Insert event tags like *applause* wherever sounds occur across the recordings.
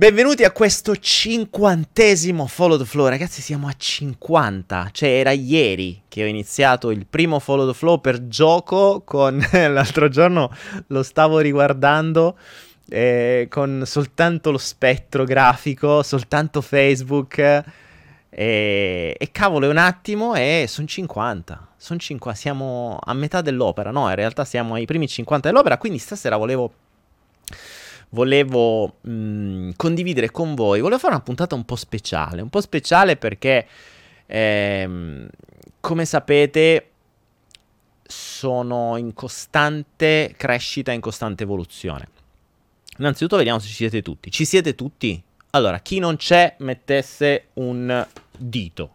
Benvenuti a questo cinquantesimo Follow the Flow, ragazzi siamo a 50, cioè era ieri che ho iniziato il primo Follow the Flow per gioco con *laughs* l'altro giorno lo stavo riguardando eh, con soltanto lo spettro grafico, soltanto Facebook e, e cavolo è un attimo e sono 50, sono 50, siamo a metà dell'opera, no in realtà siamo ai primi 50 dell'opera, quindi stasera volevo volevo mh, mm, condividere con voi, volevo fare una puntata un po' speciale, un po' speciale perché, ehm, come sapete, sono in costante crescita, in costante evoluzione. Innanzitutto vediamo se ci siete tutti. Ci siete tutti? Allora, chi non c'è mettesse un dito.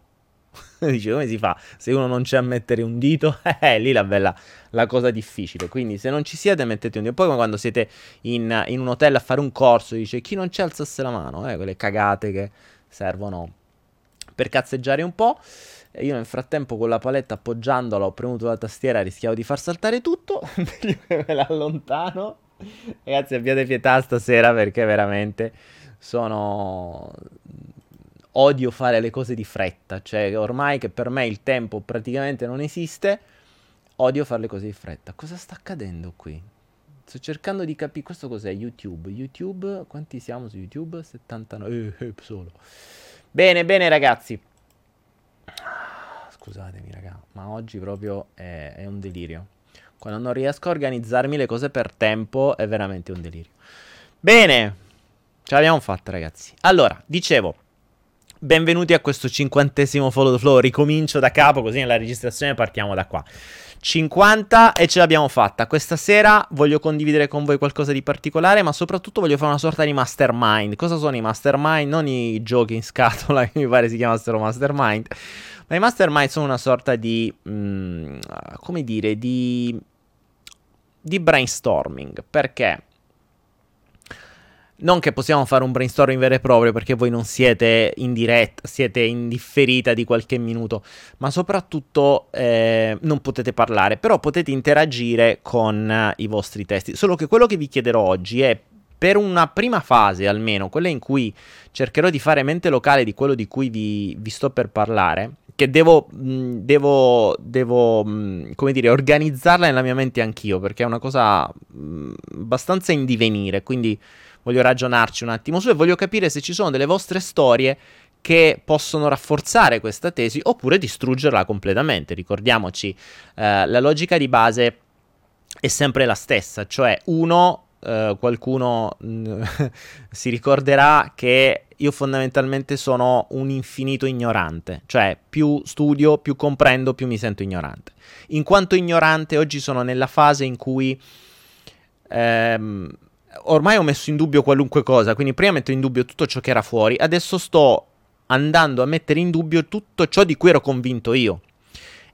*laughs* Dice come si fa? Se uno non c'è a mettere un dito, *laughs* eh, lì la bella la cosa difficile. Quindi se non ci siete mettete un dito. Poi quando siete in, in un hotel a fare un corso, dice chi non c'è alzasse la mano, eh, quelle cagate che servono per cazzeggiare un po'. Io nel frattempo con la paletta appoggiandola ho premuto la tastiera, rischiavo di far saltare tutto, *laughs* me la allontano. Ragazzi abbiate pietà stasera perché veramente sono odio fare le cose di fretta, cioè ormai che per me il tempo praticamente non esiste, odio fare le cose di fretta. Cosa sta accadendo qui? Sto cercando di capire questo cos'è YouTube. YouTube, quanti siamo su YouTube? 79 eh, eh, solo. Bene, bene ragazzi. Scusatemi raga, ma oggi proprio è, è un delirio. Quando non riesco a organizzarmi le cose per tempo è veramente un delirio. Bene, ce l'abbiamo fatta ragazzi. Allora, dicevo, Benvenuti a questo cinquantesimo Follow the Flow. Ricomincio da capo, così nella registrazione partiamo da qua. 50 e ce l'abbiamo fatta. Questa sera voglio condividere con voi qualcosa di particolare, ma soprattutto voglio fare una sorta di mastermind. Cosa sono i mastermind? Non i giochi in scatola, *laughs* che mi pare si chiamassero mastermind. Ma i mastermind sono una sorta di... Mh, mm, come dire, di... di brainstorming. Perché? Non che possiamo fare un brainstorming vero e proprio perché voi non siete in diretta, siete in differita di qualche minuto, ma soprattutto eh, non potete parlare, però potete interagire con eh, i vostri testi. Solo che quello che vi chiederò oggi è per una prima fase almeno, quella in cui cercherò di fare mente locale di quello di cui vi, vi sto per parlare, che devo, mh, devo, devo mh, come dire, organizzarla nella mia mente anch'io, perché è una cosa mh, abbastanza in divenire, quindi voglio ragionarci un attimo su e voglio capire se ci sono delle vostre storie che possono rafforzare questa tesi oppure distruggerla completamente. Ricordiamoci, eh, la logica di base è sempre la stessa, cioè uno Uh, qualcuno mh, mm, *laughs* si ricorderà che io fondamentalmente sono un infinito ignorante, cioè più studio, più comprendo, più mi sento ignorante. In quanto ignorante, oggi sono nella fase in cui ehm, ormai ho messo in dubbio qualunque cosa, quindi prima metto in dubbio tutto ciò che era fuori, adesso sto andando a mettere in dubbio tutto ciò di cui ero convinto io.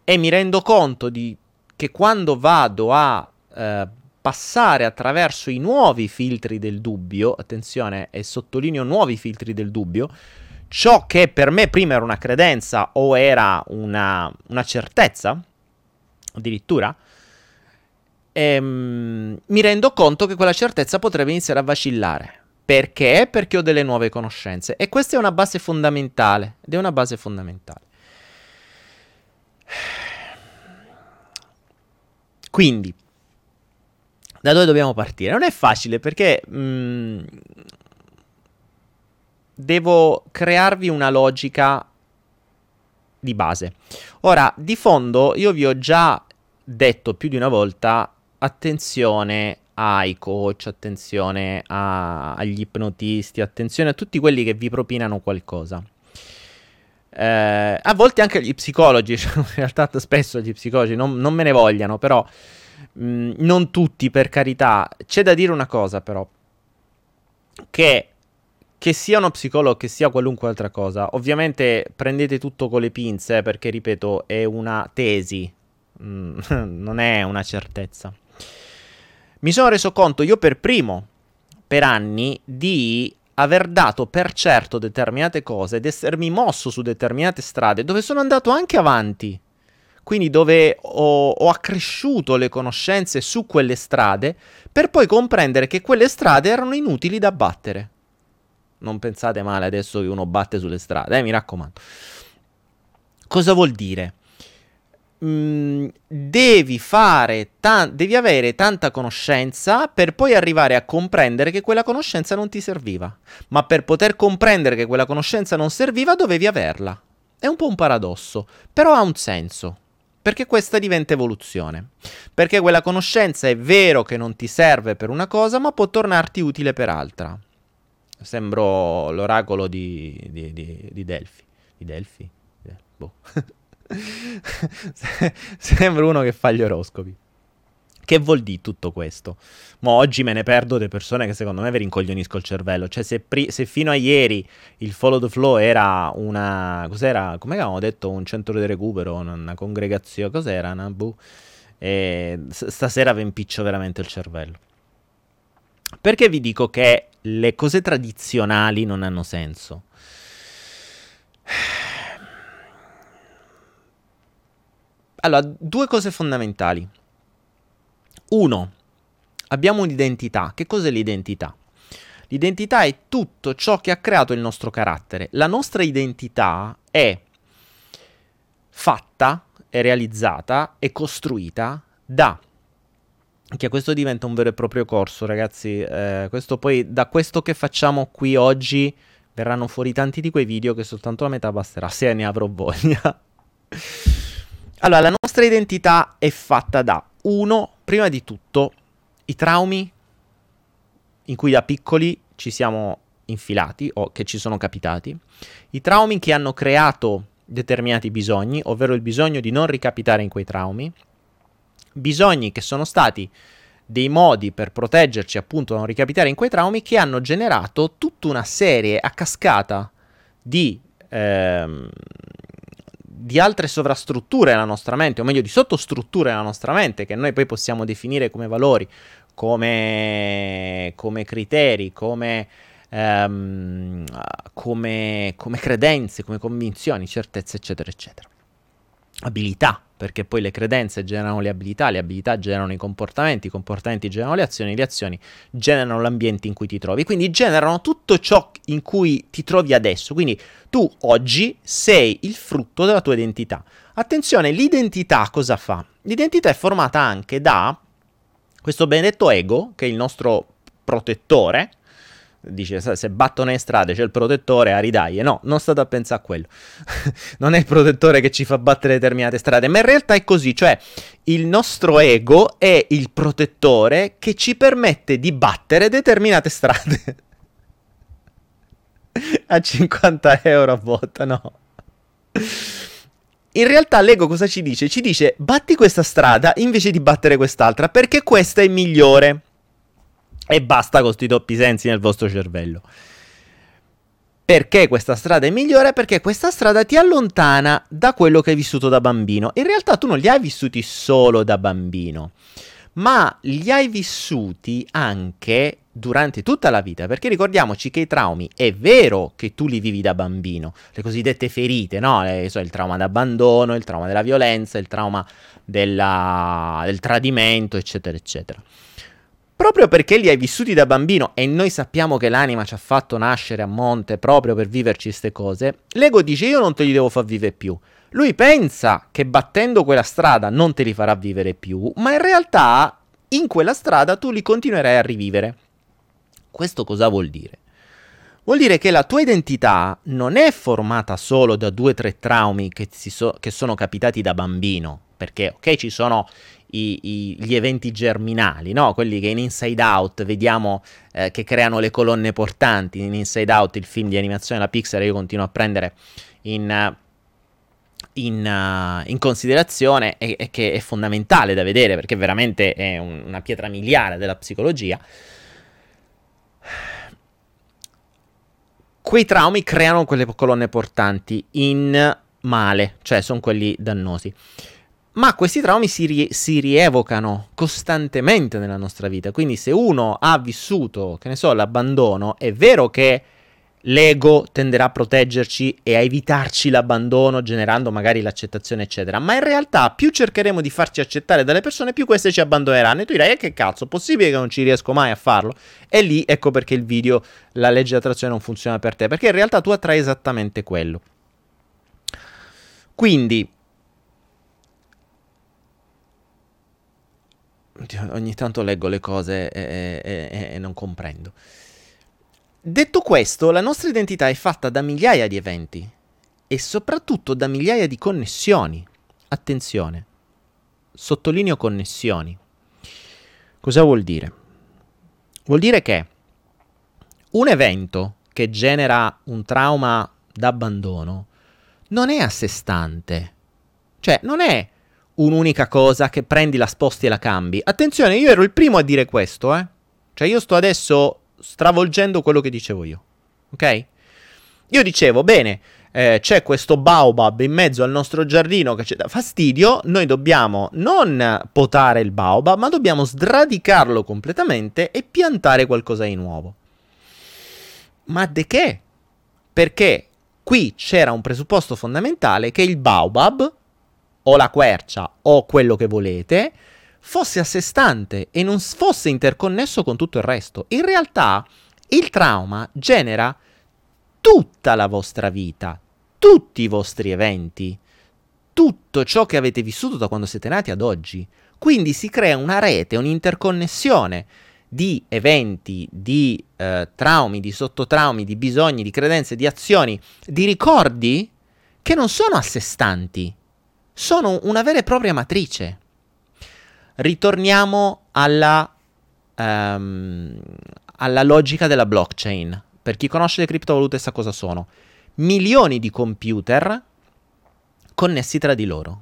E mi rendo conto di, che quando vado a eh, passare attraverso i nuovi filtri del dubbio, attenzione, e sottolineo nuovi filtri del dubbio, ciò che per me prima era una credenza o era una, una certezza, addirittura, ehm, mi rendo conto che quella certezza potrebbe iniziare a vacillare. Perché? Perché ho delle nuove conoscenze. E questa è una base fondamentale. Ed è una base fondamentale. Quindi, da dove dobbiamo partire? Non è facile perché mh, mm, devo crearvi una logica di base. Ora, di fondo, io vi ho già detto più di una volta attenzione ai coach, attenzione a, agli ipnotisti, attenzione a tutti quelli che vi propinano qualcosa. Eh, a volte anche gli psicologi, *laughs* cioè in realtà spesso gli psicologi non, non me ne vogliano, però mh, mm, non tutti per carità. C'è da dire una cosa però, che che sia uno psicologo, che sia qualunque altra cosa, ovviamente prendete tutto con le pinze perché, ripeto, è una tesi, mm, *laughs* non è una certezza. Mi sono reso conto io per primo, per anni, di aver dato per certo determinate cose ed essermi mosso su determinate strade dove sono andato anche avanti. Quindi dove ho, ho, accresciuto le conoscenze su quelle strade per poi comprendere che quelle strade erano inutili da battere. Non pensate male adesso che uno batte sulle strade, eh, mi raccomando. Cosa vuol dire? Mm, devi fare ta- devi avere tanta conoscenza per poi arrivare a comprendere che quella conoscenza non ti serviva. Ma per poter comprendere che quella conoscenza non serviva, dovevi averla. È un po' un paradosso, però ha un senso. Perché questa diventa evoluzione. Perché quella conoscenza è vero che non ti serve per una cosa, ma può tornarti utile per altra. Sembro l'oracolo di, di, di, di Delfi. Di Delfi? Eh, boh. *laughs* *laughs* Sembra uno che fa gli oroscopi. Che vuol dire tutto questo? Mo oggi me ne perdo delle persone che secondo me vi rincoglionisco il cervello. Cioè, se, pri- se, fino a ieri il follow the flow era una. Cos'era? Come avevamo detto? Un centro di recupero, una, congregazione. Cos'era? Una bu- e stasera vi impiccio veramente il cervello. Perché vi dico che le cose tradizionali non hanno senso? Allora, due cose fondamentali. Uno, abbiamo un'identità. Che cos'è l'identità? L'identità è tutto ciò che ha creato il nostro carattere. La nostra identità è fatta, è realizzata, è costruita da che questo diventa un vero e proprio corso, ragazzi. Eh, questo poi, da questo che facciamo qui oggi, verranno fuori tanti di quei video che soltanto la metà basterà, se ne avrò voglia. Allora, la nostra identità è fatta da uno, prima di tutto, i traumi in cui da piccoli ci siamo infilati o che ci sono capitati, i traumi che hanno creato determinati bisogni, ovvero il bisogno di non ricapitare in quei traumi, bisogni che sono stati dei modi per proteggerci appunto da non ricapitare in quei traumi che hanno generato tutta una serie a cascata di ehm, di altre sovrastrutture nella nostra mente, o meglio di sottostrutture nella nostra mente, che noi poi possiamo definire come valori, come, come criteri, come, um, come, come credenze, come convinzioni, certezze, eccetera, eccetera. Abilità, perché poi le credenze generano le abilità, le abilità generano i comportamenti, i comportamenti generano le azioni, le azioni generano l'ambiente in cui ti trovi, quindi generano tutto ciò in cui ti trovi adesso. Quindi tu oggi sei il frutto della tua identità. Attenzione, l'identità cosa fa? L'identità è formata anche da questo benedetto ego, che è il nostro protettore, dice se battono in strada c'è il protettore a ridaglie. No non state a pensare a quello. *laughs* Non è il protettore che ci fa battere determinate strade ma in realtà è così cioè il nostro ego è il protettore che ci permette di battere determinate strade. *laughs* A 50 euro a volta no. In realtà l'ego cosa ci dice? Ci dice batti questa strada invece di battere quest'altra perché questa è migliore e basta con questi doppi sensi nel vostro cervello. Perché questa strada è migliore? Perché questa strada ti allontana da quello che hai vissuto da bambino. In realtà tu non li hai vissuti solo da bambino, ma li hai vissuti anche durante tutta la vita, perché ricordiamoci che i traumi è vero che tu li vivi da bambino, le cosiddette ferite, no? Le, so, il trauma d'abbandono, il trauma della violenza, il trauma della, del tradimento, eccetera, eccetera proprio perché li hai vissuti da bambino e noi sappiamo che l'anima ci ha fatto nascere a monte proprio per viverci queste cose, l'ego dice io non te li devo far vivere più. Lui pensa che battendo quella strada non te li farà vivere più, ma in realtà in quella strada tu li continuerai a rivivere. Questo cosa vuol dire? Vuol dire che la tua identità non è formata solo da due o tre traumi che, so- che sono capitati da bambino, perché ok ci sono i, i, gli eventi germinali, no? quelli che in Inside Out vediamo eh, che creano le colonne portanti. In Inside Out, il film di animazione della Pixar, io continuo a prendere in, in, uh, in considerazione e, e, che è fondamentale da vedere perché veramente è un, una pietra miliare della psicologia. Quei traumi creano quelle colonne portanti in male, cioè sono quelli dannosi. Ma questi traumi si, ri- si, rievocano costantemente nella nostra vita. Quindi, se uno ha vissuto, che ne so, l'abbandono, è vero che l'ego tenderà a proteggerci e a evitarci l'abbandono, generando magari l'accettazione, eccetera. Ma in realtà, più cercheremo di farci accettare dalle persone, più queste ci abbandoneranno. E tu dirai: eh, che cazzo, possibile che non ci riesco mai a farlo? E lì ecco perché il video, la legge di attrazione non funziona per te. Perché in realtà tu attrai esattamente quello. Quindi. Ogni tanto leggo le cose e, e, e, e non comprendo. Detto questo, la nostra identità è fatta da migliaia di eventi e soprattutto da migliaia di connessioni. Attenzione, sottolineo connessioni. Cosa vuol dire? Vuol dire che un evento che genera un trauma d'abbandono non è a sé stante. Cioè, non è un'unica cosa che prendi, la sposti e la cambi. Attenzione, io ero il primo a dire questo, eh. Cioè, io sto adesso stravolgendo quello che dicevo io. Ok? Io dicevo, bene, eh, c'è questo baobab in mezzo al nostro giardino che ci dà fastidio, noi dobbiamo non potare il baobab, ma dobbiamo sradicarlo completamente e piantare qualcosa di nuovo. Ma de che? Perché qui c'era un presupposto fondamentale che il baobab, o la quercia, o quello che volete, fosse a sé stante e non fosse interconnesso con tutto il resto. In realtà il trauma genera tutta la vostra vita, tutti i vostri eventi, tutto ciò che avete vissuto da quando siete nati ad oggi. Quindi si crea una rete, un'interconnessione di eventi, di eh, traumi, di sottotraumi, di bisogni, di credenze, di azioni, di ricordi che non sono a sé stanti, sono una vera e propria matrice ritorniamo alla, um, alla logica della blockchain. Per chi conosce le criptovalute sa cosa sono. Milioni di computer connessi tra di loro.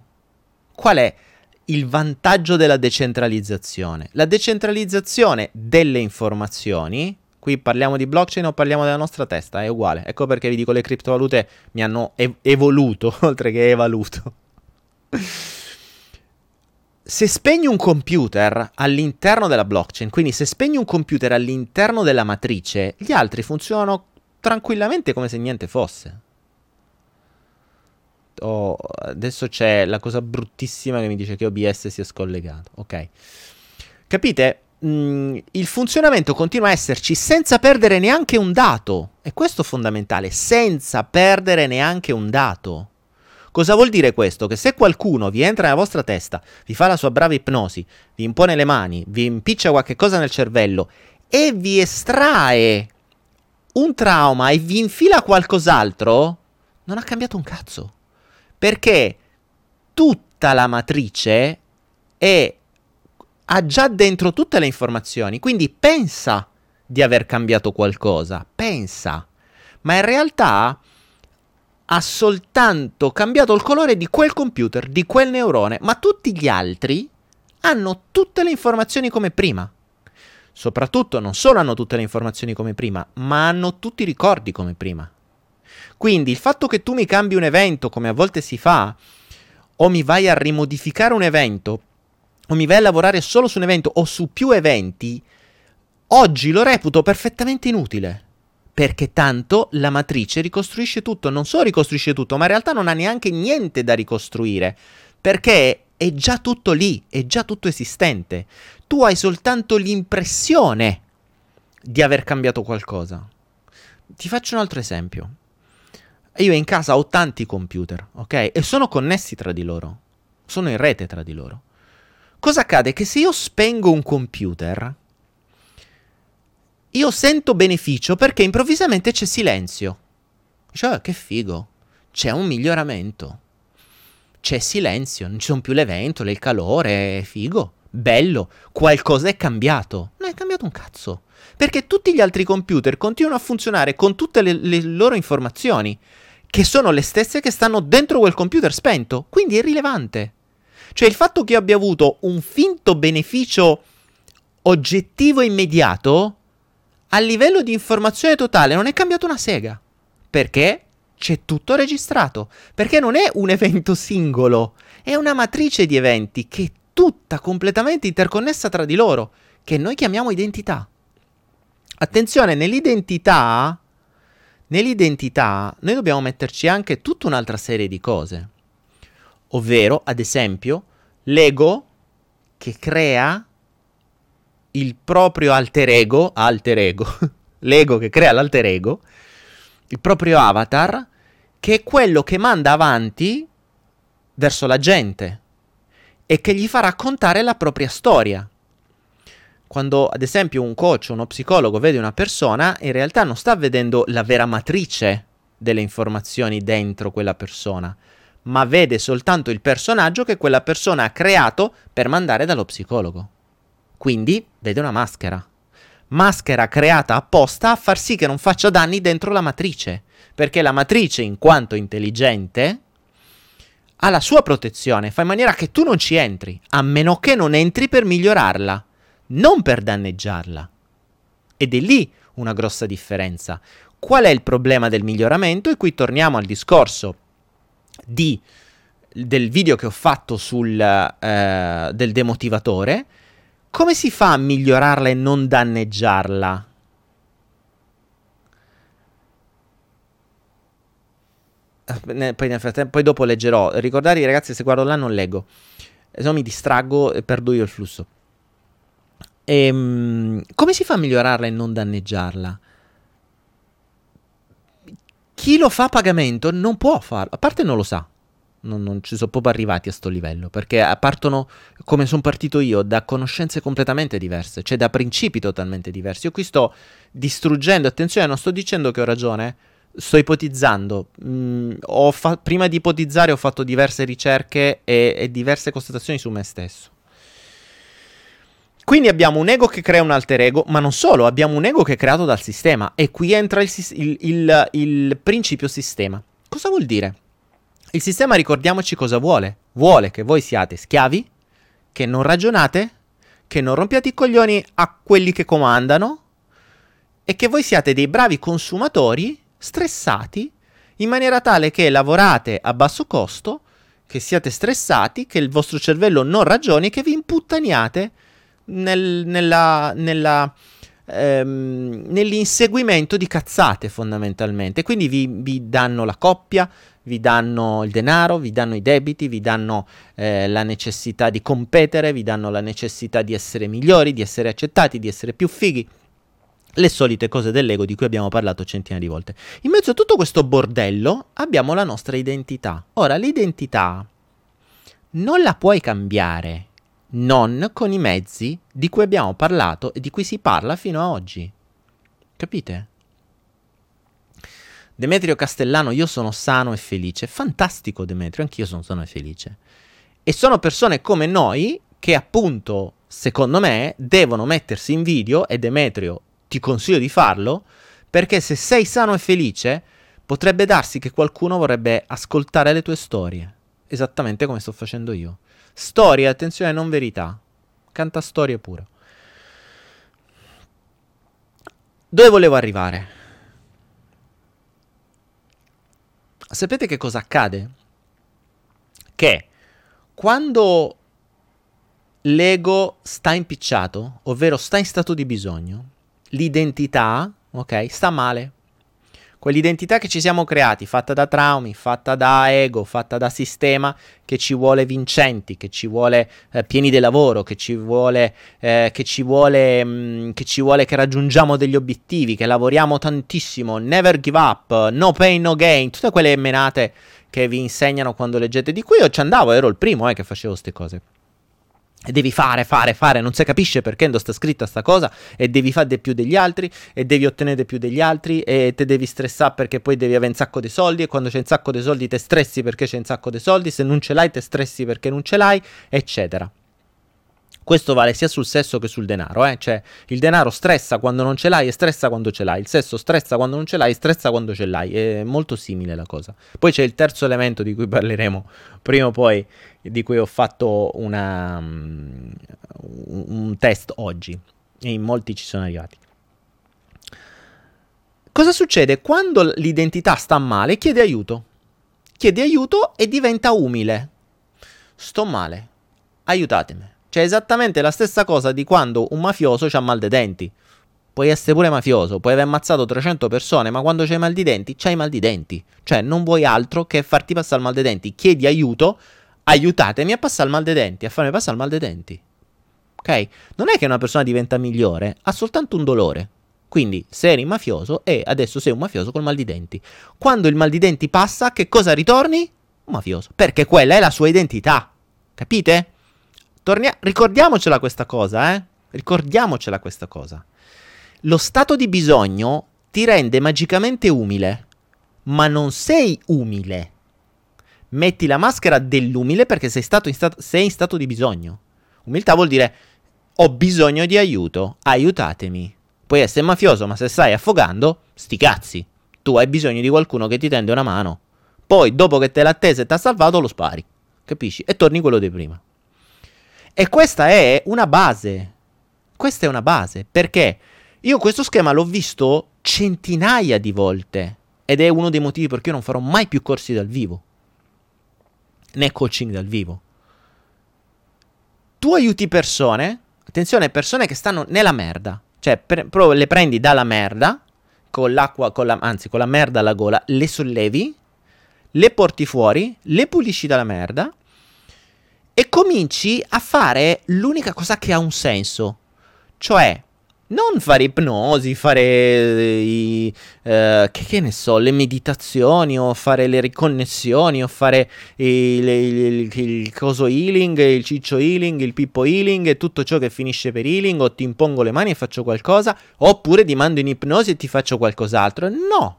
Qual è il vantaggio della decentralizzazione? La decentralizzazione delle informazioni, qui parliamo di blockchain o parliamo della nostra testa, è uguale. Ecco perché vi dico le criptovalute mi hanno ev- evoluto, *laughs* oltre che evaluto se spegni un computer all'interno della blockchain, quindi se spegni un computer all'interno della matrice, gli altri funzionano tranquillamente come se niente fosse. Oh, adesso c'è la cosa bruttissima che mi dice che OBS si è scollegato. Ok. Capite? Mm, il funzionamento continua a esserci senza perdere neanche un dato. E questo è fondamentale, senza perdere neanche un dato. Cosa vuol dire questo? Che se qualcuno vi entra nella vostra testa, vi fa la sua brava ipnosi, vi impone le mani, vi impiccia qualche cosa nel cervello e vi estrae un trauma e vi infila qualcos'altro, non ha cambiato un cazzo. Perché tutta la matrice è, ha già dentro tutte le informazioni, quindi pensa di aver cambiato qualcosa, pensa. Ma in realtà ha soltanto cambiato il colore di quel computer, di quel neurone, ma tutti gli altri hanno tutte le informazioni come prima. Soprattutto non solo hanno tutte le informazioni come prima, ma hanno tutti i ricordi come prima. Quindi il fatto che tu mi cambi un evento, come a volte si fa, o mi vai a rimodificare un evento, o mi vai a lavorare solo su un evento o su più eventi, oggi lo reputo perfettamente inutile perché tanto la matrice ricostruisce tutto, non solo ricostruisce tutto, ma in realtà non ha neanche niente da ricostruire, perché è già tutto lì, è già tutto esistente. Tu hai soltanto l'impressione di aver cambiato qualcosa. Ti faccio un altro esempio. Io in casa ho tanti computer, ok? E sono connessi tra di loro. Sono in rete tra di loro. Cosa accade? Che se io spengo un computer, io sento beneficio perché improvvisamente c'è silenzio. Cioè, che figo. C'è un miglioramento. C'è silenzio, non ci sono più le ventole, il calore, è figo. Bello, qualcosa è cambiato. Non è cambiato un cazzo. Perché tutti gli altri computer continuano a funzionare con tutte le, le loro informazioni, che sono le stesse che stanno dentro quel computer spento. Quindi è rilevante. Cioè il fatto che io abbia avuto un finto beneficio oggettivo immediato a livello di informazione totale non è cambiato una sega. Perché? C'è tutto registrato. Perché non è un *laughs* evento singolo, è una matrice di eventi che è tutta completamente interconnessa tra di loro, che noi chiamiamo identità. Attenzione, nell'identità Nell'identità noi dobbiamo metterci anche tutta un'altra serie di cose, ovvero, ad esempio, l'ego che crea il proprio alter ego, alter ego, *laughs* l'ego che crea l'alter ego, il proprio avatar, che è quello che manda avanti verso la gente e che gli fa raccontare la propria storia. Quando ad esempio un coach o uno psicologo vede una persona, in realtà non sta vedendo la vera matrice delle informazioni dentro quella persona, ma vede soltanto il personaggio che quella persona ha creato per mandare dallo psicologo. Quindi vede una maschera. Maschera creata apposta a far sì che non faccia danni dentro la matrice, perché la matrice, in quanto intelligente, ha la sua protezione, fa in maniera che tu non ci entri, a meno che non entri per migliorarla, non per danneggiarla. Ed è lì una grossa differenza. Qual è il problema del miglioramento? E qui torniamo al discorso di, del video che ho fatto sul, eh, del demotivatore. Come si fa a migliorarla e non danneggiarla? Poi, nel frattempo, poi dopo leggerò. Ricordate ragazzi, se guardo là non leggo. Se no mi distraggo e perdo io il flusso. Ehm, come si fa a migliorarla e non danneggiarla? Chi lo fa a pagamento non può farlo. A parte non lo sa. Non, non, ci sono proprio arrivati a sto livello perché partono come sono partito io da conoscenze completamente diverse, cioè da principi totalmente diversi. Io qui sto distruggendo, attenzione, non sto dicendo che ho ragione, sto ipotizzando. Mm, fa- prima di ipotizzare ho fatto diverse ricerche e, e diverse constatazioni su me stesso. Quindi abbiamo un ego che crea un alter ego, ma non solo, abbiamo un ego che è creato dal sistema e qui entra il, il, il, il principio sistema. Cosa vuol dire? Il sistema, ricordiamoci cosa vuole. Vuole che voi siate schiavi, che non ragionate, che non rompiate i coglioni a quelli che comandano e che voi siate dei bravi consumatori stressati in maniera tale che lavorate a basso costo, che siate stressati, che il vostro cervello non ragioni, che vi imputtaniate nel, nella, nella, ehm, nell'inseguimento di cazzate fondamentalmente. Quindi vi, vi, danno la coppia, vi danno il denaro, vi danno i debiti, vi danno eh, la necessità di competere, vi danno la necessità di essere migliori, di essere accettati, di essere più fighi le solite cose dell'ego di cui abbiamo parlato centinaia di volte. In mezzo a tutto questo bordello abbiamo la nostra identità. Ora, l'identità non la puoi cambiare non con i mezzi di cui abbiamo parlato e di cui si parla fino a oggi. Capite? Demetrio Castellano, io sono sano e felice. Fantastico Demetrio, anch'io sono sano e felice. E sono persone come noi che appunto, secondo me, devono mettersi in video e Demetrio ti consiglio di farlo, perché se sei sano e felice, potrebbe darsi che qualcuno vorrebbe ascoltare le tue storie, esattamente come sto facendo io. Storie, attenzione, non verità. Canta storie pure. Dove volevo arrivare? Sapete che cosa accade? Che quando l'ego sta impicciato, ovvero sta in stato di bisogno, l'identità, ok, sta male. Quell'identità che ci siamo creati, fatta da traumi, fatta da ego, fatta da sistema, che ci vuole vincenti, che ci vuole eh, pieni di lavoro, che ci vuole, eh, che, ci vuole mh, mm, che ci vuole che raggiungiamo degli obiettivi, che lavoriamo tantissimo, never give up, no pain, no gain, tutte quelle menate che vi insegnano quando leggete di cui io ci andavo, ero il primo eh, che facevo queste cose. Devi fare, fare, fare, non si capisce perché non sta scritta sta cosa e devi fare di più degli altri e devi ottenere più degli altri e te devi stressare perché poi devi avere un sacco di soldi e quando c'è un sacco di soldi te stressi perché c'è un sacco di soldi, se non ce l'hai te stressi perché non ce l'hai, eccetera. Questo vale sia sul sesso che sul denaro, eh? cioè il denaro stressa quando non ce l'hai e stressa quando ce l'hai, il sesso stressa quando non ce l'hai e stressa quando ce l'hai, è molto simile la cosa. Poi c'è il terzo elemento di cui parleremo prima o poi, di cui ho fatto una, um, un test oggi e in molti ci sono arrivati. Cosa succede quando l'identità sta male? Chiede aiuto. Chiede aiuto e diventa umile. Sto male, aiutatemi. Cioè, esattamente la stessa cosa di quando un mafioso ha mal dei denti. Puoi essere pure mafioso, puoi aver ammazzato 300 persone, ma quando c'hai mal di denti, c'hai mal di denti. Cioè, non vuoi altro che farti passare il mal dei denti. Chiedi aiuto, aiutatemi a passare il mal dei denti, a farmi passare il mal dei denti. Ok? Non è che una persona diventa migliore, ha soltanto un dolore. Quindi, se eri mafioso e adesso sei un mafioso col mal di denti. Quando il mal di denti passa, che cosa ritorni? Un mafioso. Perché quella è la sua identità. Capite? Tornia- ricordiamocela questa cosa, eh? Ricordiamocela questa cosa. Lo stato di bisogno ti rende magicamente umile, ma non sei umile. Metti la maschera dell'umile perché sei, in stato, sei in stato di bisogno. Umiltà vuol dire ho bisogno di aiuto, aiutatemi. Puoi essere mafioso, ma se stai affogando, sti cazzi. Tu hai bisogno di qualcuno che ti tende una mano. Poi, dopo che te l'ha attesa e ti ha salvato, lo spari. Capisci? E torni quello di prima. E questa è una base. Questa è una base. Perché? Io questo schema l'ho visto centinaia di volte ed è uno dei motivi per cui non farò mai più corsi dal vivo, né coaching dal vivo. Tu aiuti persone, attenzione, persone che stanno nella merda, cioè proprio le prendi dalla merda, con l'acqua, con la, anzi con la merda alla gola, le sollevi, le porti fuori, le pulisci dalla merda e cominci a fare l'unica cosa che ha un senso, cioè non fare ipnosi, fare eh, i, eh, che, che, ne so, le meditazioni o fare le riconnessioni o fare il, il, il, coso healing, il ciccio healing, il pippo healing e tutto ciò che finisce per healing o ti impongo le mani e faccio qualcosa oppure ti mando in ipnosi e ti faccio qualcos'altro. No!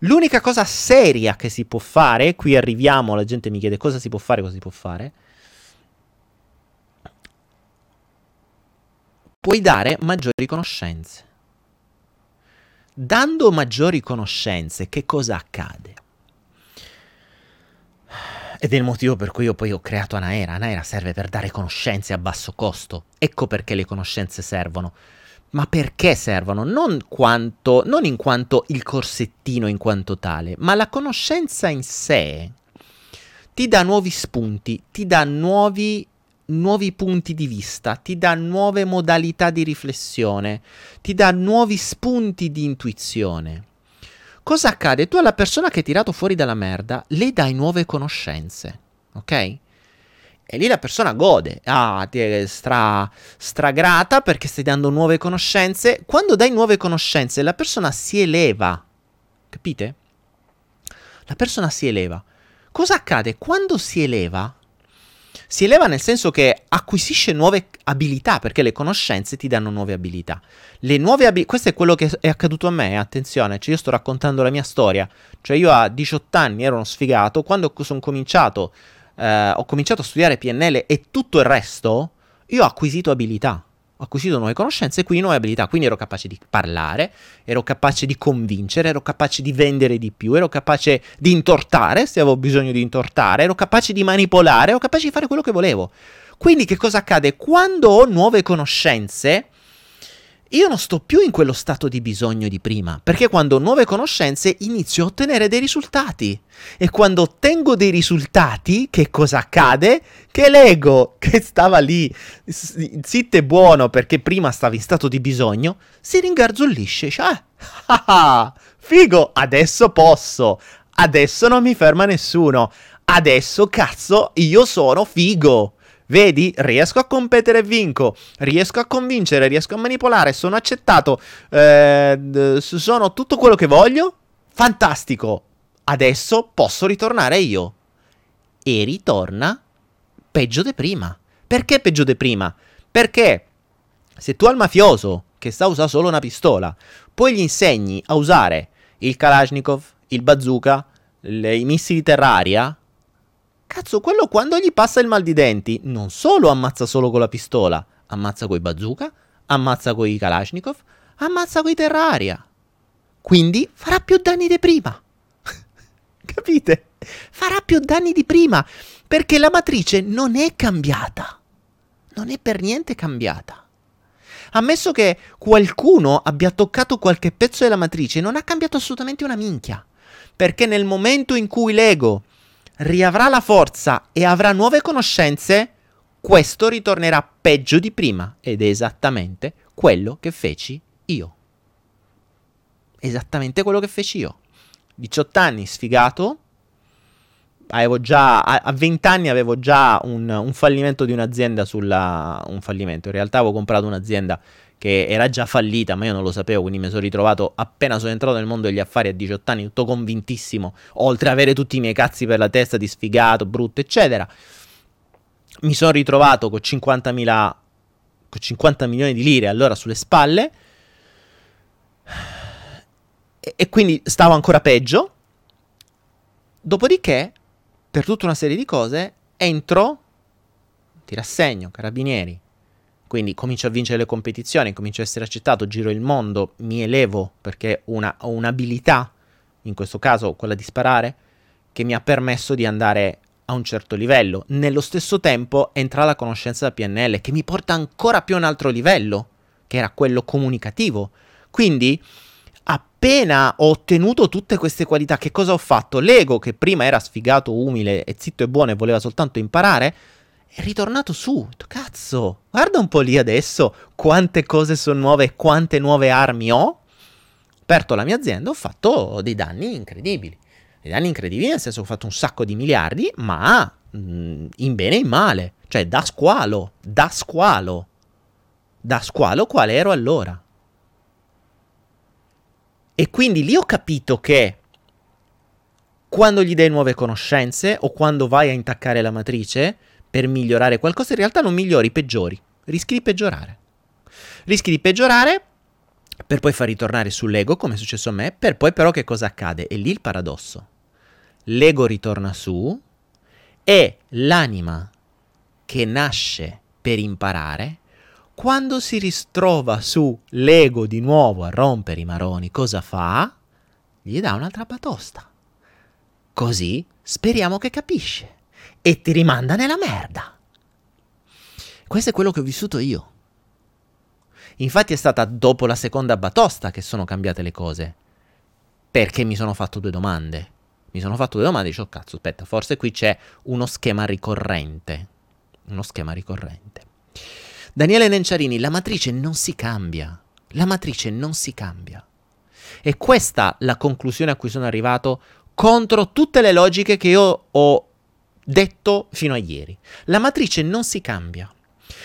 L'unica cosa seria che si può fare, qui arriviamo, la gente mi chiede cosa si può fare, cosa si può fare, puoi dare maggiori conoscenze. Dando maggiori conoscenze, che cosa accade? Ed è il motivo per cui io poi ho creato Anaera. Anaera serve per dare conoscenze a basso costo. Ecco perché le conoscenze servono. Ma perché servono? Non, quanto, non in quanto il corsettino in quanto tale, ma la conoscenza in sé ti dà nuovi spunti, ti dà nuovi nuovi punti di vista, ti dà nuove modalità di riflessione, ti dà nuovi spunti di intuizione. Cosa accade? Tu alla persona che hai tirato fuori dalla merda le dai nuove conoscenze, ok? E lì la persona gode, ah, ti è stra, stragrata perché stai dando nuove conoscenze. Quando dai nuove conoscenze, la persona si eleva, capite? La persona si eleva. Cosa accade? Quando si eleva, si eleva nel senso che acquisisce nuove abilità, perché le conoscenze ti danno nuove abilità. Le nuove abilità, questo è quello che è accaduto a me, attenzione, cioè io sto raccontando la mia storia. Cioè io a 18 anni ero uno sfigato, quando sono cominciato, eh, ho cominciato a studiare PNL e tutto il resto, io ho acquisito abilità acquisito nuove conoscenze e quindi nuove abilità. Quindi ero capace di parlare, ero capace di convincere, ero capace di vendere di più, ero capace di intortare se avevo bisogno di intortare, ero capace di manipolare, ero capace di fare quello che volevo. Quindi che cosa accade? Quando ho nuove conoscenze, io non sto più in quello stato di bisogno di prima, perché quando ho nuove conoscenze inizio a ottenere dei risultati. E quando ottengo dei risultati, che cosa accade? Che l'ego, che stava lì, zitto e buono perché prima stava in stato di bisogno, si ringarzollisce. Dice, ah, ah, ah, figo, adesso posso, adesso non mi ferma nessuno, adesso cazzo io sono figo. Vedi, riesco a competere e vinco, riesco a convincere, riesco a manipolare, sono accettato, eh, sono tutto quello che voglio. Fantastico, adesso posso ritornare io. E ritorna peggio di prima. Perché peggio di prima? Perché se tu al mafioso che sa usare solo una pistola, poi gli insegni a usare il Kalashnikov, il bazooka, le, i missili terraria, Cazzo, quello quando gli passa il mal di denti, non solo ammazza solo con la pistola, ammazza coi bazooka, ammazza coi Kalashnikov, ammazza coi Terraria. Quindi farà più danni di prima. *laughs* Capite? Farà più danni di prima, perché la matrice non è cambiata. Non è per niente cambiata. Ammesso che qualcuno abbia toccato qualche pezzo della matrice, non ha cambiato assolutamente una minchia. Perché nel momento in cui l'ego riavrà la forza e avrà nuove conoscenze, questo ritornerà peggio di prima ed è esattamente quello che feci io. Esattamente quello che feci io. 18 anni, sfigato. Avevo già, a 20 anni avevo già un, un fallimento di un'azienda sulla... Un fallimento, in realtà avevo comprato un'azienda che era già fallita, ma io non lo sapevo, quindi mi sono ritrovato appena sono entrato nel mondo degli affari a 18 anni, tutto convintissimo, oltre ad avere tutti i miei cazzi per la testa di sfigato, brutto, eccetera. Mi sono ritrovato con 50.000 con 50 milioni di lire allora sulle spalle e, e quindi stavo ancora peggio. Dopodiché, per tutta una serie di cose, entro, ti rassegno, carabinieri, quindi comincio a vincere le competizioni, comincio a essere accettato, giro il mondo, mi elevo perché una, ho un'abilità, in questo caso quella di sparare, che mi ha permesso di andare a un certo livello. Nello stesso tempo entra la conoscenza da PNL che mi porta ancora più a un altro livello, che era quello comunicativo. Quindi appena ho ottenuto tutte queste qualità, che cosa ho fatto? L'ego, che prima era sfigato, umile e zitto e buono e voleva soltanto imparare, è ritornato su. Cazzo, guarda un po' lì adesso quante cose sono nuove e quante nuove armi ho. Aperto la mia azienda, ho fatto dei danni incredibili. Dei danni incredibili, nel senso che ho fatto un sacco di miliardi, ma mh, mm, in bene e in male. Cioè, da squalo, da squalo. Da squalo quale ero allora. E quindi lì ho capito che quando gli dai nuove conoscenze o quando vai a intaccare la matrice, per migliorare qualcosa, in realtà non migliori, peggiori. Rischi di peggiorare. Rischi di peggiorare per poi far ritornare sull'ego, come è successo a me, per poi però che cosa accade? E lì il paradosso. L'ego ritorna su e l'anima che nasce per imparare, quando si ritrova su l'ego di nuovo a rompere i maroni, cosa fa? Gli dà un'altra batosta. Così speriamo che capisce e ti rimanda nella merda. Questo è quello che ho vissuto io. Infatti è stata dopo la seconda batosta che sono cambiate le cose. Perché mi sono fatto due domande. Mi sono fatto due domande e dicevo, cazzo, aspetta, forse qui c'è uno schema ricorrente. Uno schema ricorrente. Daniele Nenciarini, la matrice non si cambia. La matrice non si cambia. E questa la conclusione a cui sono arrivato contro tutte le logiche che io ho detto fino a ieri. La matrice non si cambia.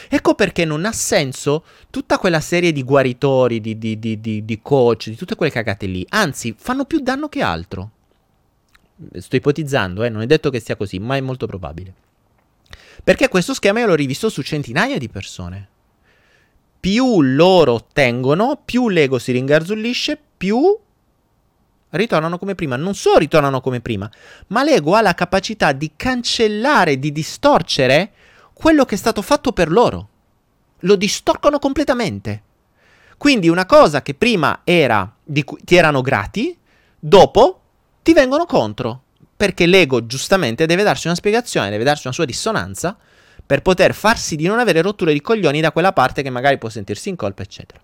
Ecco perché non ha senso tutta quella serie di guaritori, di, di, di, di, coach, di tutte quelle cagate lì. Anzi, fanno più danno che altro. Sto ipotizzando, eh, non è detto che sia così, ma è molto probabile. Perché questo schema io l'ho rivisto su centinaia di persone. Più loro ottengono, più l'ego si ringarzullisce, più ritornano come prima. Non solo ritornano come prima, ma l'ego ha la capacità di cancellare, di distorcere quello che è stato fatto per loro. Lo distorcono completamente. Quindi una cosa che prima era di cui ti erano grati, dopo ti vengono contro. Perché l'ego giustamente deve darsi una spiegazione, deve darsi una sua dissonanza per poter farsi di non avere rotture di coglioni da quella parte che magari può sentirsi in colpa, eccetera.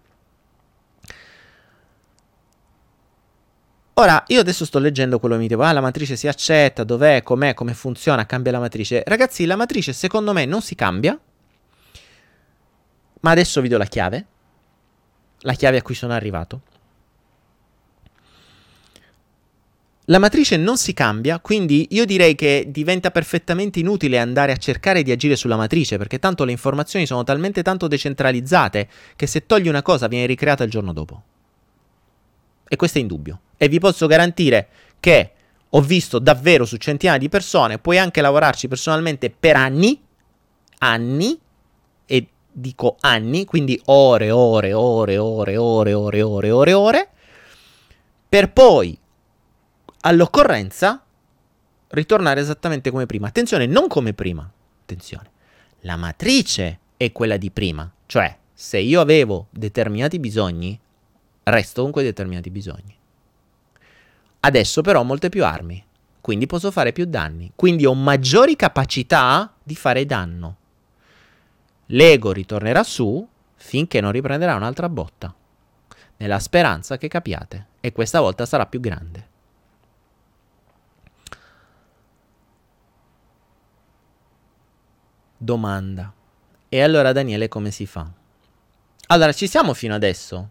Ora, io adesso sto leggendo quello che mi dico, ah, la matrice si accetta, dov'è, com'è, come funziona, cambia la matrice. Ragazzi, la matrice secondo me non si cambia, ma adesso vi do la chiave, la chiave a cui sono arrivato. La matrice non si cambia, quindi io direi che diventa perfettamente inutile andare a cercare di agire sulla matrice, perché tanto le informazioni sono talmente tanto decentralizzate che se togli una cosa viene ricreata il giorno dopo. E questo è indubbio. E vi posso garantire che ho visto davvero su centinaia di persone, puoi anche lavorarci personalmente per anni, anni, e dico anni, quindi ore, ore, ore, ore, ore, ore, ore, ore, ore, per poi, all'occorrenza, ritornare esattamente come prima. Attenzione, non come prima. Attenzione. La matrice è quella di prima, cioè se io avevo determinati bisogni, resto con quei determinati bisogni. Adesso però ho molte più armi, quindi posso fare più danni, quindi ho maggiori capacità di fare danno. L'ego ritornerà su finché non riprenderà un'altra botta, nella speranza che capiate, e questa volta sarà più grande. Domanda. E allora Daniele come si fa? Allora, ci siamo fino adesso?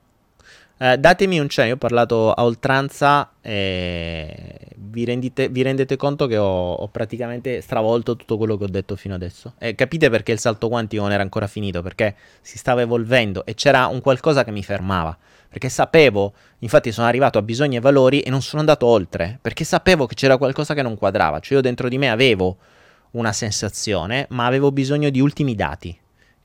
Eh, datemi un cenno, io ho parlato a oltranza e vi, rendite, vi rendete conto che ho, ho, praticamente stravolto tutto quello che ho detto fino adesso. E capite perché il salto quantico non era ancora finito, perché si stava evolvendo e c'era un qualcosa che mi fermava. Perché sapevo, infatti sono arrivato a bisogni e valori e non sono andato oltre, perché sapevo che c'era qualcosa che non quadrava. Cioè io dentro di me avevo una sensazione, ma avevo bisogno di ultimi dati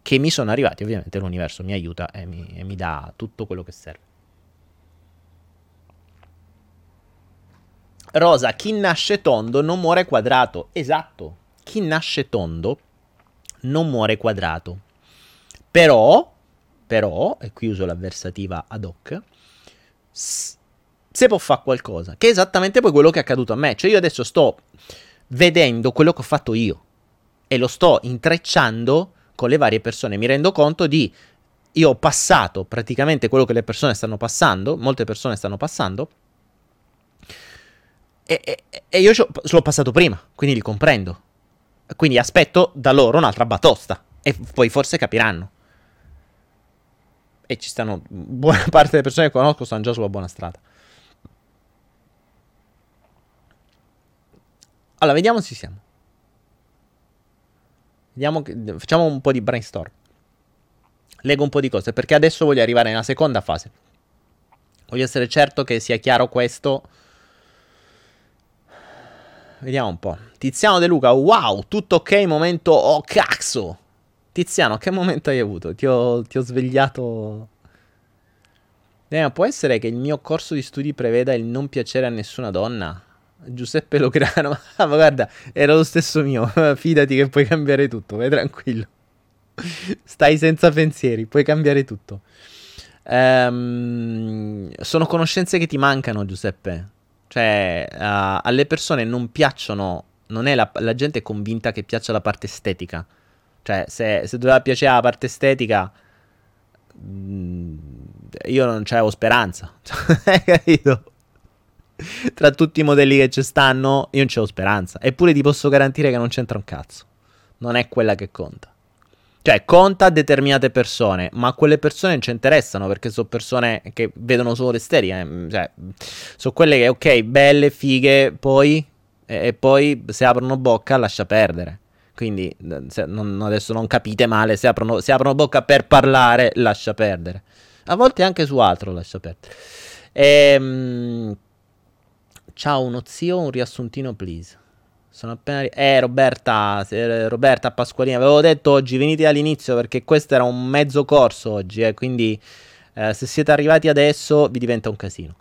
che mi sono arrivati. Ovviamente l'universo mi aiuta e mi, e mi dà tutto quello che serve. Rosa, chi nasce tondo non muore quadrato. Esatto, chi nasce tondo non muore quadrato. Però, però, e qui uso l'avversativa ad hoc, se può fare qualcosa, che è esattamente poi quello che è accaduto a me. Cioè io adesso sto vedendo quello che ho fatto io e lo sto intrecciando con le varie persone. Mi rendo conto di io ho passato praticamente quello che le persone stanno passando, molte persone stanno passando e, e, e io l'ho passato prima, quindi li comprendo. Quindi aspetto da loro un'altra batosta. E poi forse capiranno. E ci stanno. Buona *laughs* parte delle persone che conosco stanno già sulla buona strada. Allora, vediamo se siamo. Vediamo che, facciamo un po' di brainstorm. Leggo un po' di cose perché adesso voglio arrivare nella seconda fase. Voglio essere certo che sia chiaro questo Vediamo un po'. Tiziano De Luca, wow, tutto ok, momento oh cazzo. Tiziano, che momento hai avuto? Ti ho, ti ho svegliato... Eh, può essere che il mio corso di studi preveda il non piacere a nessuna donna? Giuseppe Lograno, *laughs* ma guarda, era lo stesso mio. *laughs* Fidati che puoi cambiare tutto, vai tranquillo. Stai senza pensieri, puoi cambiare tutto. Ehm, sono conoscenze che ti mancano, Giuseppe. Cioè, uh, alle persone non piacciono, non è la, la, gente è convinta che piaccia la parte estetica. Cioè, se, se doveva piacere la parte estetica, mh, mm, io non c'avevo speranza. *laughs* Capito? Tra tutti i modelli che ci stanno, io non c'avevo speranza. Eppure ti posso garantire che non c'entra un cazzo. Non è quella che conta. Cioè, conta determinate persone, ma quelle persone non ci interessano perché sono persone che vedono solo l'estetica. Eh, cioè, sono quelle che, ok, belle, fighe, poi... E, e poi se aprono bocca lascia perdere. Quindi se, non, adesso non capite male, se aprono, se aprono bocca per parlare lascia perdere. A volte anche su altro lascia perdere. Ehm... Ciao, uno zio, un riassuntino, please. Sono appena. Eh, Roberta, Roberta Pasqualini, avevo detto oggi venite all'inizio perché questo era un mezzo corso oggi, eh, quindi eh, se siete arrivati adesso vi diventa un casino.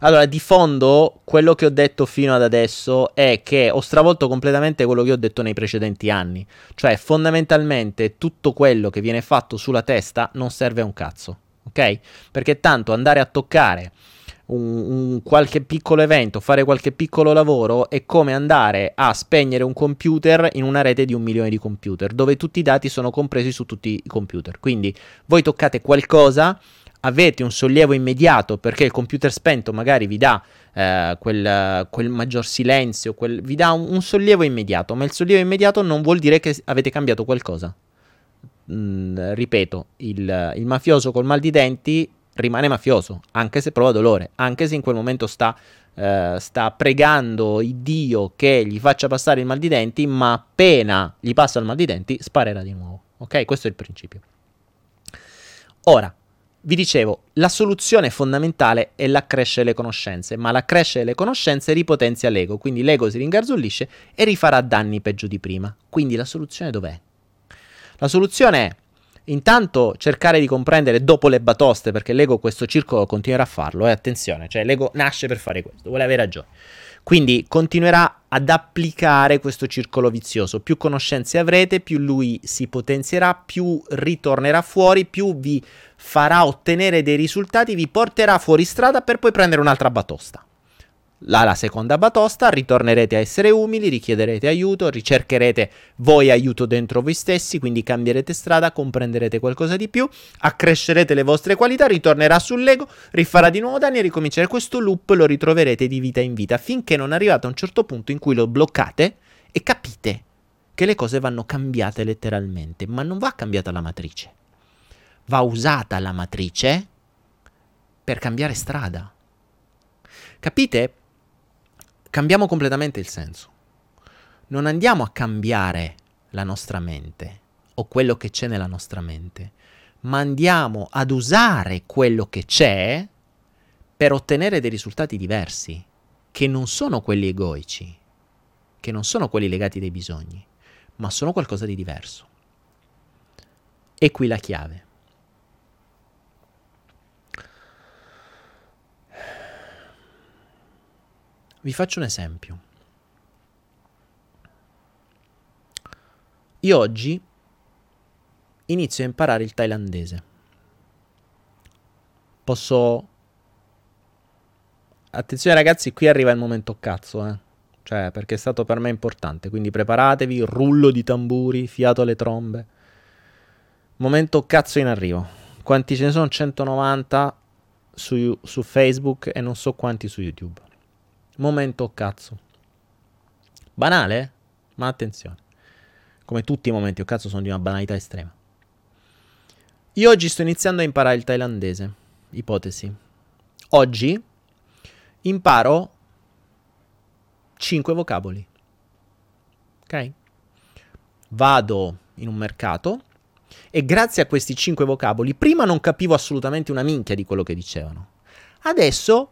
Allora, di fondo, quello che ho detto fino ad adesso è che ho stravolto completamente quello che ho detto nei precedenti anni. Cioè, fondamentalmente, tutto quello che viene fatto sulla testa non serve a un cazzo. Ok? Perché tanto andare a toccare un, un, qualche piccolo evento, fare qualche piccolo lavoro è come andare a spegnere un computer in una rete di un milione di computer, dove tutti i dati sono compresi su tutti i computer. Quindi voi toccate qualcosa, avete un sollievo immediato perché il computer spento magari vi dà eh, quel, quel, maggior silenzio, quel, vi dà un, un, sollievo immediato, ma il sollievo immediato non vuol dire che avete cambiato qualcosa. Mm, ripeto, il, il mafioso col mal di denti rimane mafioso, anche se prova dolore, anche se in quel momento sta, eh, sta pregando il Dio che gli faccia passare il mal di denti, ma appena gli passa il mal di denti sparerà di nuovo. Ok? Questo è il principio. Ora, vi dicevo, la soluzione fondamentale è l'accrescere le conoscenze, ma l'accrescere le conoscenze ripotenzia l'ego, quindi l'ego si ringarzollisce e rifarà danni peggio di prima. Quindi la soluzione dov'è? La soluzione è Intanto cercare di comprendere dopo le batoste, perché l'ego questo circolo continuerà a farlo, eh, attenzione, cioè l'ego nasce per fare questo, vuole avere ragione. Quindi continuerà ad applicare questo circolo vizioso. Più conoscenze avrete, più lui si potenzierà, più ritornerà fuori, più vi farà ottenere dei risultati, vi porterà fuori strada per poi prendere un'altra batosta la, la seconda batosta, ritornerete a essere umili, richiederete aiuto, ricercherete voi aiuto dentro voi stessi, quindi cambierete strada, comprenderete qualcosa di più, accrescerete le vostre qualità, ritornerà sull'ego, rifarà di nuovo danni e ricomincerà questo loop, lo ritroverete di vita in vita, finché non arrivate a un certo punto in cui lo bloccate e capite che le cose vanno cambiate letteralmente, ma non va cambiata la matrice. Va usata la matrice per cambiare strada. Capite? Cambiamo completamente il senso. Non andiamo a cambiare la nostra mente o quello che c'è nella nostra mente, ma andiamo ad usare quello che c'è per ottenere dei risultati diversi, che non sono quelli egoici, che non sono quelli legati dai bisogni, ma sono qualcosa di diverso. E qui la chiave. Vi faccio un esempio. Io oggi inizio a imparare il thailandese. Posso... Attenzione ragazzi, qui arriva il momento cazzo, eh. Cioè, perché è stato per me importante. Quindi preparatevi, rullo di tamburi, fiato alle trombe. Momento cazzo in arrivo. Quanti ce ne sono? 190 su, su Facebook e non so quanti su YouTube. Momento cazzo. Banale? Ma attenzione. Come tutti i momenti o cazzo sono di una banalità estrema. Io oggi sto iniziando a imparare il thailandese. Ipotesi. Oggi imparo 5 vocaboli. Ok? Vado in un mercato e grazie a questi 5 vocaboli, prima non capivo assolutamente una minchia di quello che dicevano. Adesso,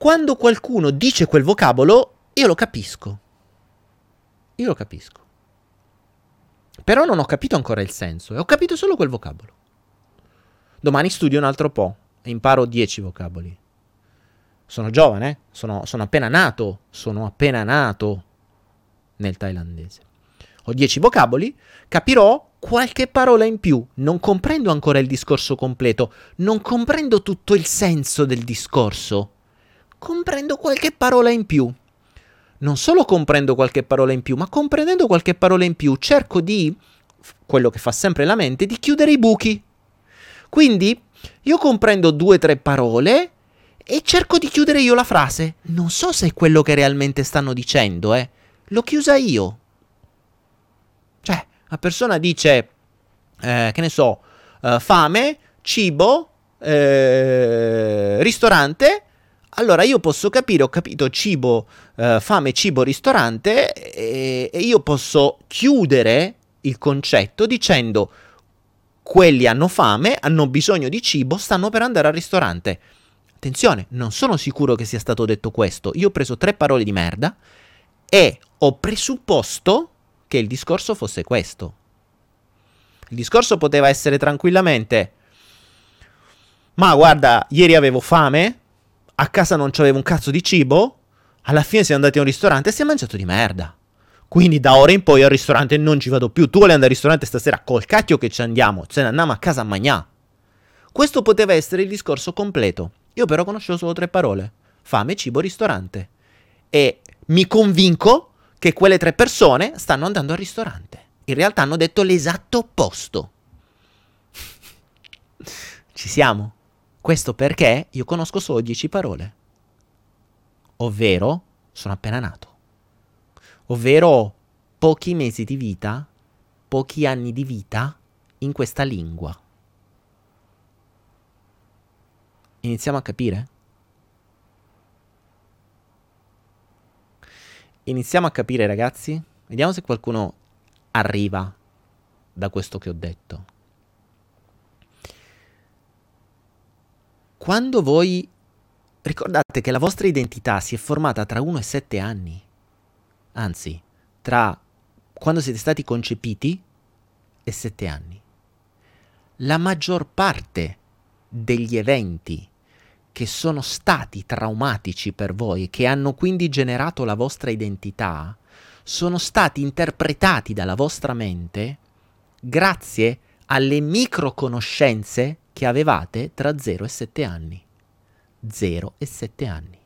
quando qualcuno dice quel vocabolo, io lo capisco. Io lo capisco. Però non ho capito ancora il senso e ho capito solo quel vocabolo. Domani studio un altro po' e imparo 10 vocaboli. Sono giovane, sono, sono appena nato, sono appena nato nel thailandese. Ho 10 vocaboli, capirò qualche parola in più, non comprendo ancora il discorso completo, non comprendo tutto il senso del discorso, comprendo qualche parola in più. Non solo comprendo qualche parola in più, ma comprendendo qualche parola in più cerco di, quello che fa sempre la mente, di chiudere i buchi. Quindi io comprendo due o tre parole e cerco di chiudere io la frase. Non so se è quello che realmente stanno dicendo, eh. L'ho chiusa io. Cioè, la persona dice, eh, che ne so, eh, fame, cibo, eh, ristorante. Allora io posso capire, ho capito cibo, eh, fame, cibo, ristorante e, e io posso chiudere il concetto dicendo quelli hanno fame, hanno bisogno di cibo, stanno per andare al ristorante. Attenzione, non sono sicuro che sia stato detto questo. Io ho preso tre parole di merda e ho presupposto che il discorso fosse questo. Il discorso poteva essere tranquillamente: Ma guarda, ieri avevo fame, a casa non c'avevo un cazzo di cibo, alla fine siamo andati a un ristorante e si è mangiato di merda. Quindi da ora in poi al ristorante non ci vado più. Tu vuoi andare al ristorante stasera? Col cacchio che ci andiamo. Ce ne andiamo a casa a magnà. Questo poteva essere il discorso completo. Io però conoscevo solo tre parole. Fame, cibo, ristorante. E mi convinco che quelle tre persone stanno andando al ristorante. In realtà hanno detto l'esatto opposto. *laughs* Ci siamo? Questo perché io conosco solo dieci parole. Ovvero, sono appena nato ovvero pochi mesi di vita, pochi anni di vita in questa lingua. Iniziamo a capire? Iniziamo a capire ragazzi? Vediamo se qualcuno arriva da questo che ho detto. Quando voi ricordate che la vostra identità si è formata tra 1 e 7 anni, anzi, tra quando siete stati concepiti e sette anni. La maggior parte degli eventi che sono stati traumatici per voi che hanno quindi generato la vostra identità sono stati interpretati dalla vostra mente grazie alle micro conoscenze che avevate tra 0 e 7 anni. 0 e 7 anni.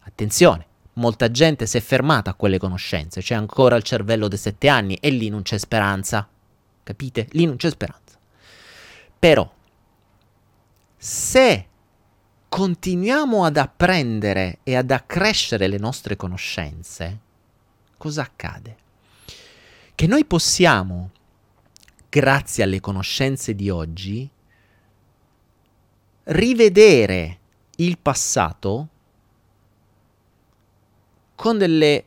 Attenzione, molta gente si è fermata a quelle conoscenze, c'è ancora il cervello dei sette anni e lì non c'è speranza. Capite? Lì non c'è speranza. Però, se continuiamo ad apprendere e ad accrescere le nostre conoscenze, cosa accade? Che noi possiamo, grazie alle conoscenze di oggi, rivedere il passato con delle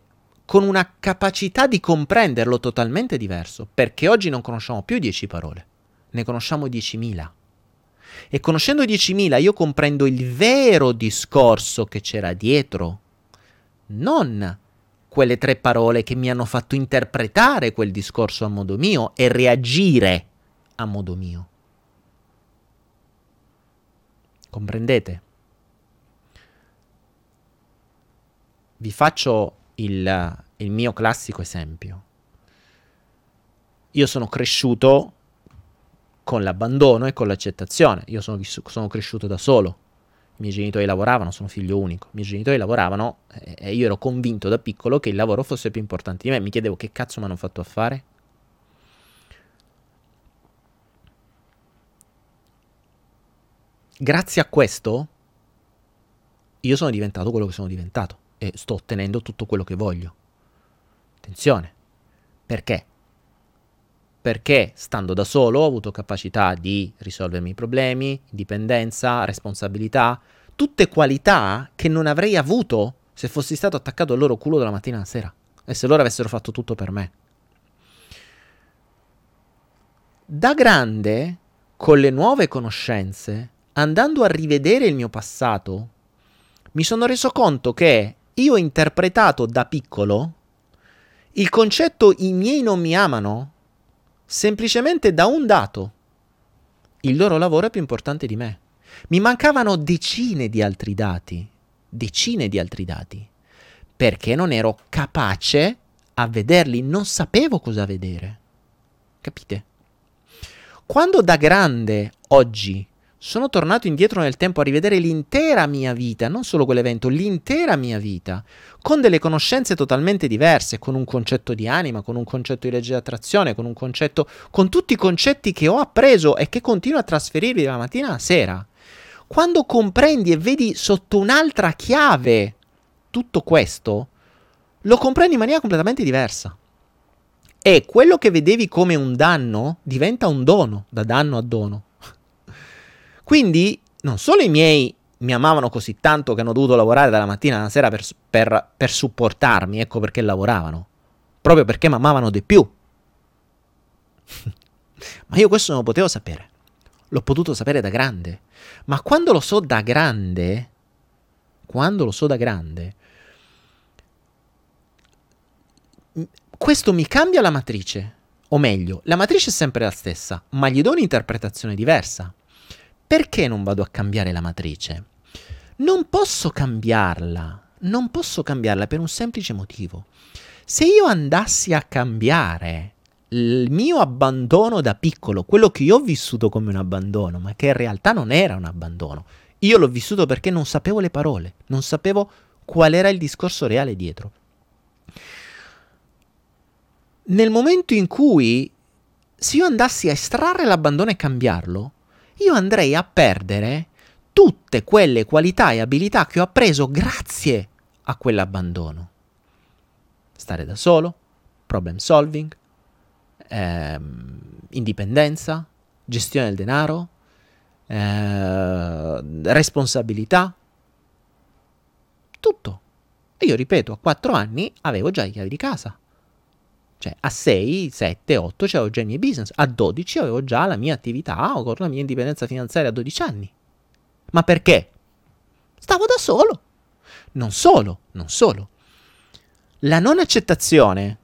con una capacità di comprenderlo totalmente diverso, perché oggi non conosciamo più 10 parole, ne conosciamo 10.000. E conoscendo 10.000 io comprendo il vero discorso che c'era dietro, non quelle tre parole che mi hanno fatto interpretare quel discorso a modo mio e reagire a modo mio. Comprendete? Vi faccio il, il mio classico esempio. Io sono cresciuto con l'abbandono e con l'accettazione. Io sono, sono, cresciuto da solo. I miei genitori lavoravano, sono figlio unico. I miei genitori lavoravano eh, e io ero convinto da piccolo che il lavoro fosse più importante di me. Mi chiedevo che cazzo mi hanno fatto a fare? Grazie a questo io sono diventato quello che sono diventato e sto ottenendo tutto quello che voglio. Attenzione. Perché? Perché stando da solo ho avuto capacità di risolvermi i problemi, indipendenza, responsabilità, tutte qualità che non avrei avuto se fossi stato attaccato al loro culo dalla mattina alla sera e se loro avessero fatto tutto per me. Da grande, con le nuove conoscenze, andando a rivedere il mio passato, mi sono reso conto che io ho interpretato da piccolo il concetto i miei non mi amano semplicemente da un dato. Il loro lavoro è più importante di me. Mi mancavano decine di altri dati, decine di altri dati, perché non ero capace a vederli, non sapevo cosa vedere. Capite? Quando da grande oggi sono tornato indietro nel tempo a rivedere l'intera mia vita, non solo quell'evento, l'intera mia vita, con delle conoscenze totalmente diverse, con un concetto di anima, con un concetto di legge di attrazione, con un concetto, con tutti i concetti che ho appreso e che continuo a trasferirvi dalla mattina alla sera. Quando comprendi e vedi sotto un'altra chiave tutto questo, lo comprendi in maniera completamente diversa. E quello che vedevi come un danno diventa un dono, da danno a dono. Quindi non solo i miei mi amavano così tanto che hanno dovuto lavorare dalla mattina alla sera per, per, per supportarmi, ecco perché lavoravano, proprio perché mi amavano di più. *laughs* Ma io questo non lo potevo sapere, l'ho potuto sapere da grande. Ma quando lo so da grande, quando lo so da grande, questo mi cambia la matrice. O meglio, la matrice è sempre la stessa, ma gli do un'interpretazione diversa. Perché non vado a cambiare la matrice? Non posso cambiarla, non posso cambiarla per un semplice motivo. Se io andassi a cambiare il mio abbandono da piccolo, quello che io ho vissuto come un abbandono, ma che in realtà non era un abbandono, io l'ho vissuto perché non sapevo le parole, non sapevo qual era il discorso reale dietro. Nel momento in cui se io andassi a estrarre l'abbandono e cambiarlo, io andrei a perdere tutte quelle qualità e abilità che ho appreso grazie a quell'abbandono. Stare da solo, problem solving, ehm, indipendenza, gestione del denaro, eh, responsabilità, tutto. E io ripeto, a quattro anni avevo già le chiavi di casa. Cioè a 6, 7, 8 avevo già i miei business, a 12 avevo già la mia attività o con la mia indipendenza finanziaria a 12 anni. Ma perché? Stavo da solo. Non solo, non solo. La non accettazione.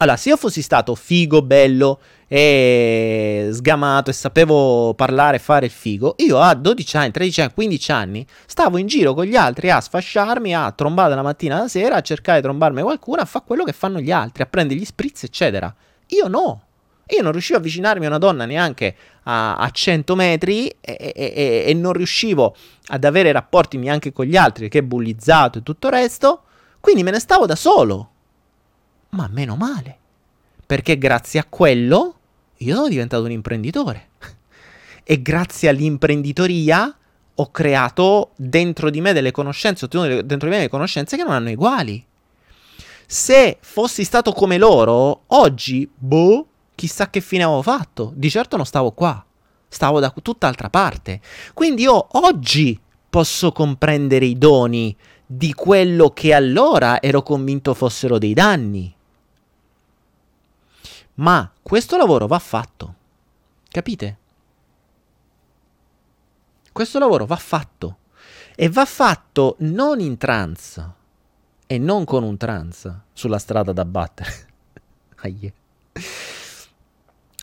Allora, se io fossi stato figo, bello, e sgamato e sapevo parlare e fare il figo, io a 12 anni, 13 anni, 15 anni stavo in giro con gli altri a sfasciarmi, a trombare la mattina alla sera, a cercare di trombarmi qualcuno, a fare quello che fanno gli altri, a prendere gli spritz, eccetera. Io no. Io non riuscivo a avvicinarmi a una donna neanche a, a 100 metri e, e, e, e, non riuscivo ad avere rapporti neanche con gli altri, che bullizzato e tutto il resto. Quindi me ne stavo da solo. Ma meno male. Perché grazie a quello io sono diventato un imprenditore. e grazie all'imprenditoria ho creato dentro di me delle conoscenze, ho ottenuto dentro di me delle conoscenze che non hanno uguali. Se fossi stato come loro, oggi, boh, chissà che fine avevo fatto. Di certo non stavo qua. stavo da tutt'altra parte. Quindi io oggi posso comprendere i doni di quello che allora ero convinto fossero dei danni. Ma questo lavoro va fatto. Capite? Questo lavoro va fatto. E va fatto non in trance e non con un trance sulla strada da battere. *laughs*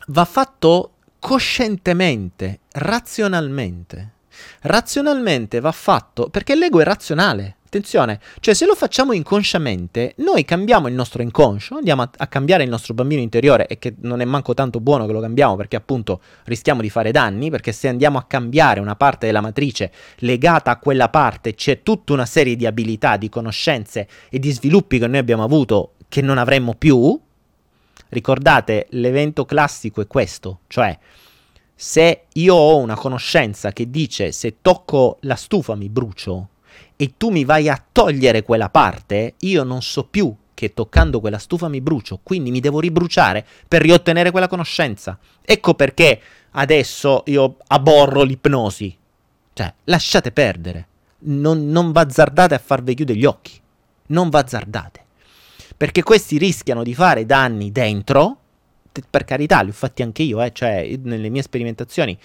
va fatto coscientemente, razionalmente. Razionalmente va fatto perché l'ego è razionale. Attenzione, cioè se lo facciamo inconsciamente, noi cambiamo il nostro inconscio, andiamo a, a, cambiare il nostro bambino interiore e che non è manco tanto buono che lo cambiamo perché appunto rischiamo di fare danni, perché se andiamo a cambiare una parte della matrice legata a quella parte c'è tutta una serie di abilità, di conoscenze e di sviluppi che noi abbiamo avuto che non avremmo più. Ricordate, l'evento classico è questo, cioè se io ho una conoscenza che dice se tocco la stufa mi brucio, e tu mi vai a togliere quella parte, io non so più che toccando quella stufa mi brucio, quindi mi devo ribruciare per riottenere quella conoscenza. Ecco perché adesso io aborro l'ipnosi. Cioè, lasciate perdere. Non, non bazzardate a farvi chiudere gli occhi. Non bazzardate. Perché questi rischiano di fare danni dentro. Per carità, li ho fatti anche io, eh, cioè nelle mie sperimentazioni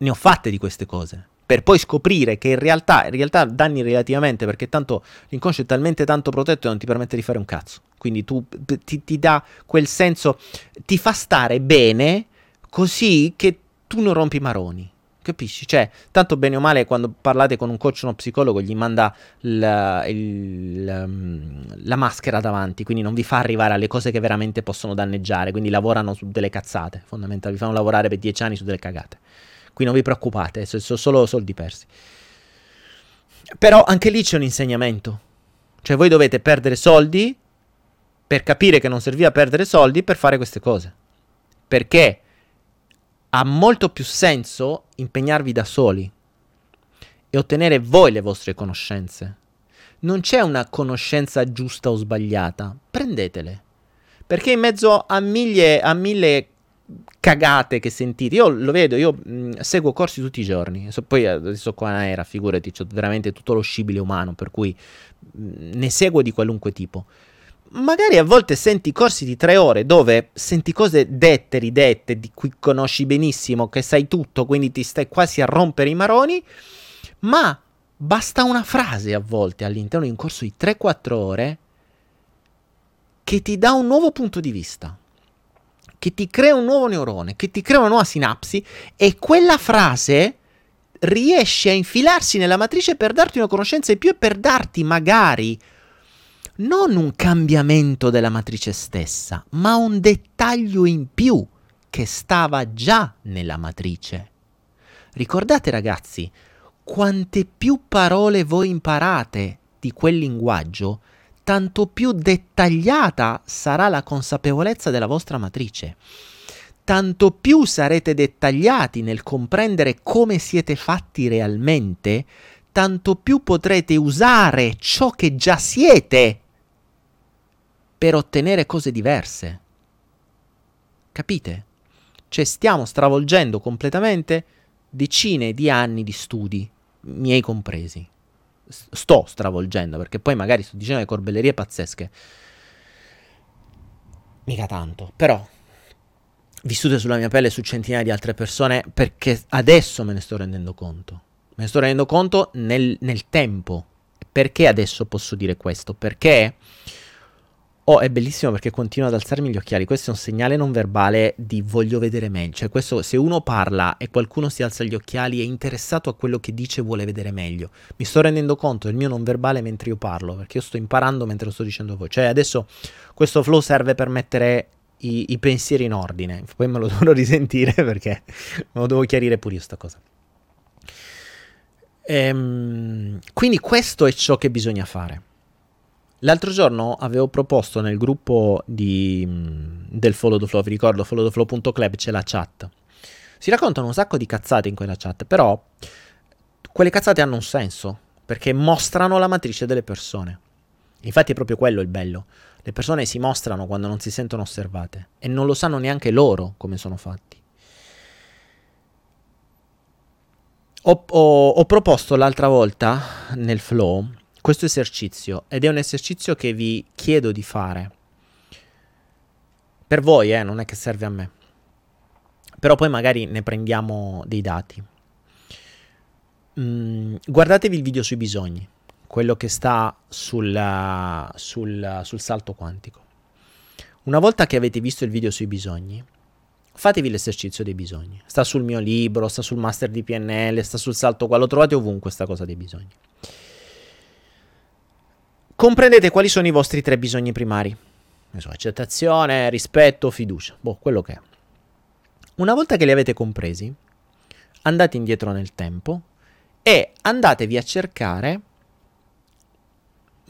ne ho fatte di queste cose per poi scoprire che in realtà, in realtà danni relativamente, perché tanto l'inconscio è talmente tanto protetto che non ti permette di fare un cazzo. Quindi tu ti, ti dà quel senso, ti fa stare bene così che tu non rompi maroni. Capisci? Cioè, tanto bene o male, quando parlate con un coach o uno psicologo, gli manda la, il, la maschera davanti, quindi non vi fa arrivare alle cose che veramente possono danneggiare. Quindi lavorano su delle cazzate, fondamentalmente, vi fanno lavorare per dieci anni su delle cagate. Qui non vi preoccupate, sono solo soldi persi. Però anche lì c'è un insegnamento. Cioè voi dovete perdere soldi per capire che non serviva perdere soldi per fare queste cose. Perché ha molto più senso impegnarvi da soli e ottenere voi le vostre conoscenze. Non c'è una conoscenza giusta o sbagliata, prendetele. Perché in mezzo a mille, a mille cagate che sentite. Io lo vedo, io mh, seguo corsi tutti i giorni. So, poi adesso qua era, figurati, ho veramente tutto lo scibile umano, per cui mh, ne seguo di qualunque tipo. Magari a volte senti corsi di tre ore dove senti cose dette, ridette, di cui conosci benissimo, che sai tutto, quindi ti stai quasi a rompere i maroni, ma basta una frase a volte all'interno di un corso di 3-4 ore che ti dà un nuovo punto di vista che ti crea un nuovo neurone, che ti crea una nuova sinapsi e quella frase riesce a infilarsi nella matrice per darti una conoscenza in più e per darti magari non un cambiamento della matrice stessa, ma un dettaglio in più che stava già nella matrice. Ricordate ragazzi, quante più parole voi imparate di quel linguaggio, tanto più dettagliata sarà la consapevolezza della vostra matrice. Tanto più sarete dettagliati nel comprendere come siete fatti realmente, tanto più potrete usare ciò che già siete per ottenere cose diverse. Capite? Cioè stiamo stravolgendo completamente decine di anni di studi, miei compresi sto stravolgendo, perché poi magari sto dicendo le corbellerie pazzesche. Mica tanto, però vissute sulla mia pelle su centinaia di altre persone perché adesso me ne sto rendendo conto. Me ne sto rendendo conto nel, nel tempo. Perché adesso posso dire questo? Perché Oh, è bellissimo perché continua ad alzarmi gli occhiali. Questo è un segnale non verbale di voglio vedere meglio. Cioè, questo, se uno parla e qualcuno si alza gli occhiali, è interessato a quello che dice e vuole vedere meglio. Mi sto rendendo conto del mio non verbale mentre io parlo, perché io sto imparando mentre lo sto dicendo a voi. Cioè, adesso questo flow serve per mettere i, i pensieri in ordine. Poi me lo *laughs* dovrò risentire perché me lo devo chiarire pure io sta cosa. Ehm, quindi questo è ciò che bisogna fare. L'altro giorno avevo proposto nel gruppo di, mm, del Follow the Flow, vi ricordo followtheflow.club c'è la chat. Si raccontano un sacco di cazzate in quella chat, però quelle cazzate hanno un senso, perché mostrano la matrice delle persone. Infatti è proprio quello il bello. Le persone si mostrano quando non si sentono osservate e non lo sanno neanche loro come sono fatti. Ho, ho, ho proposto l'altra volta nel flow questo esercizio ed è un esercizio che vi chiedo di fare. Per voi, eh, non è che serve a me. Però poi magari ne prendiamo dei dati. Mm, guardatevi il video sui bisogni, quello che sta sul, sul, sul salto quantico. Una volta che avete visto il video sui bisogni, fatevi l'esercizio dei bisogni. Sta sul mio libro, sta sul master di PNL, sta sul salto qua, lo trovate ovunque questa cosa dei bisogni. Comprendete quali sono i vostri tre bisogni primari. So, accettazione, rispetto, fiducia, boh, quello che è. Una volta che li avete compresi, andate indietro nel tempo e andatevi a cercare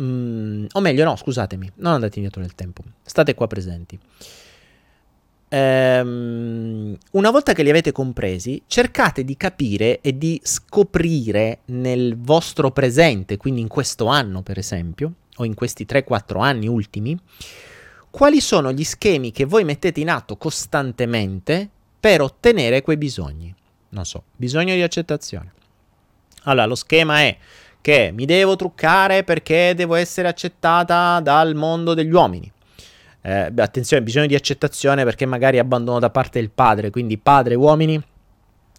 Mm, o meglio, no, scusatemi, non andate indietro nel tempo, state qua presenti. Ehm, una volta che li avete compresi, cercate di capire e di scoprire nel vostro presente, quindi in questo anno per esempio, o in questi 3-4 anni ultimi, quali sono gli schemi che voi mettete in atto costantemente per ottenere quei bisogni. Non so, bisogno di accettazione. Allora, lo schema è che mi devo truccare perché devo essere accettata dal mondo degli uomini. Eh, attenzione, bisogno di accettazione perché magari abbandono da parte il padre, quindi padre, uomini,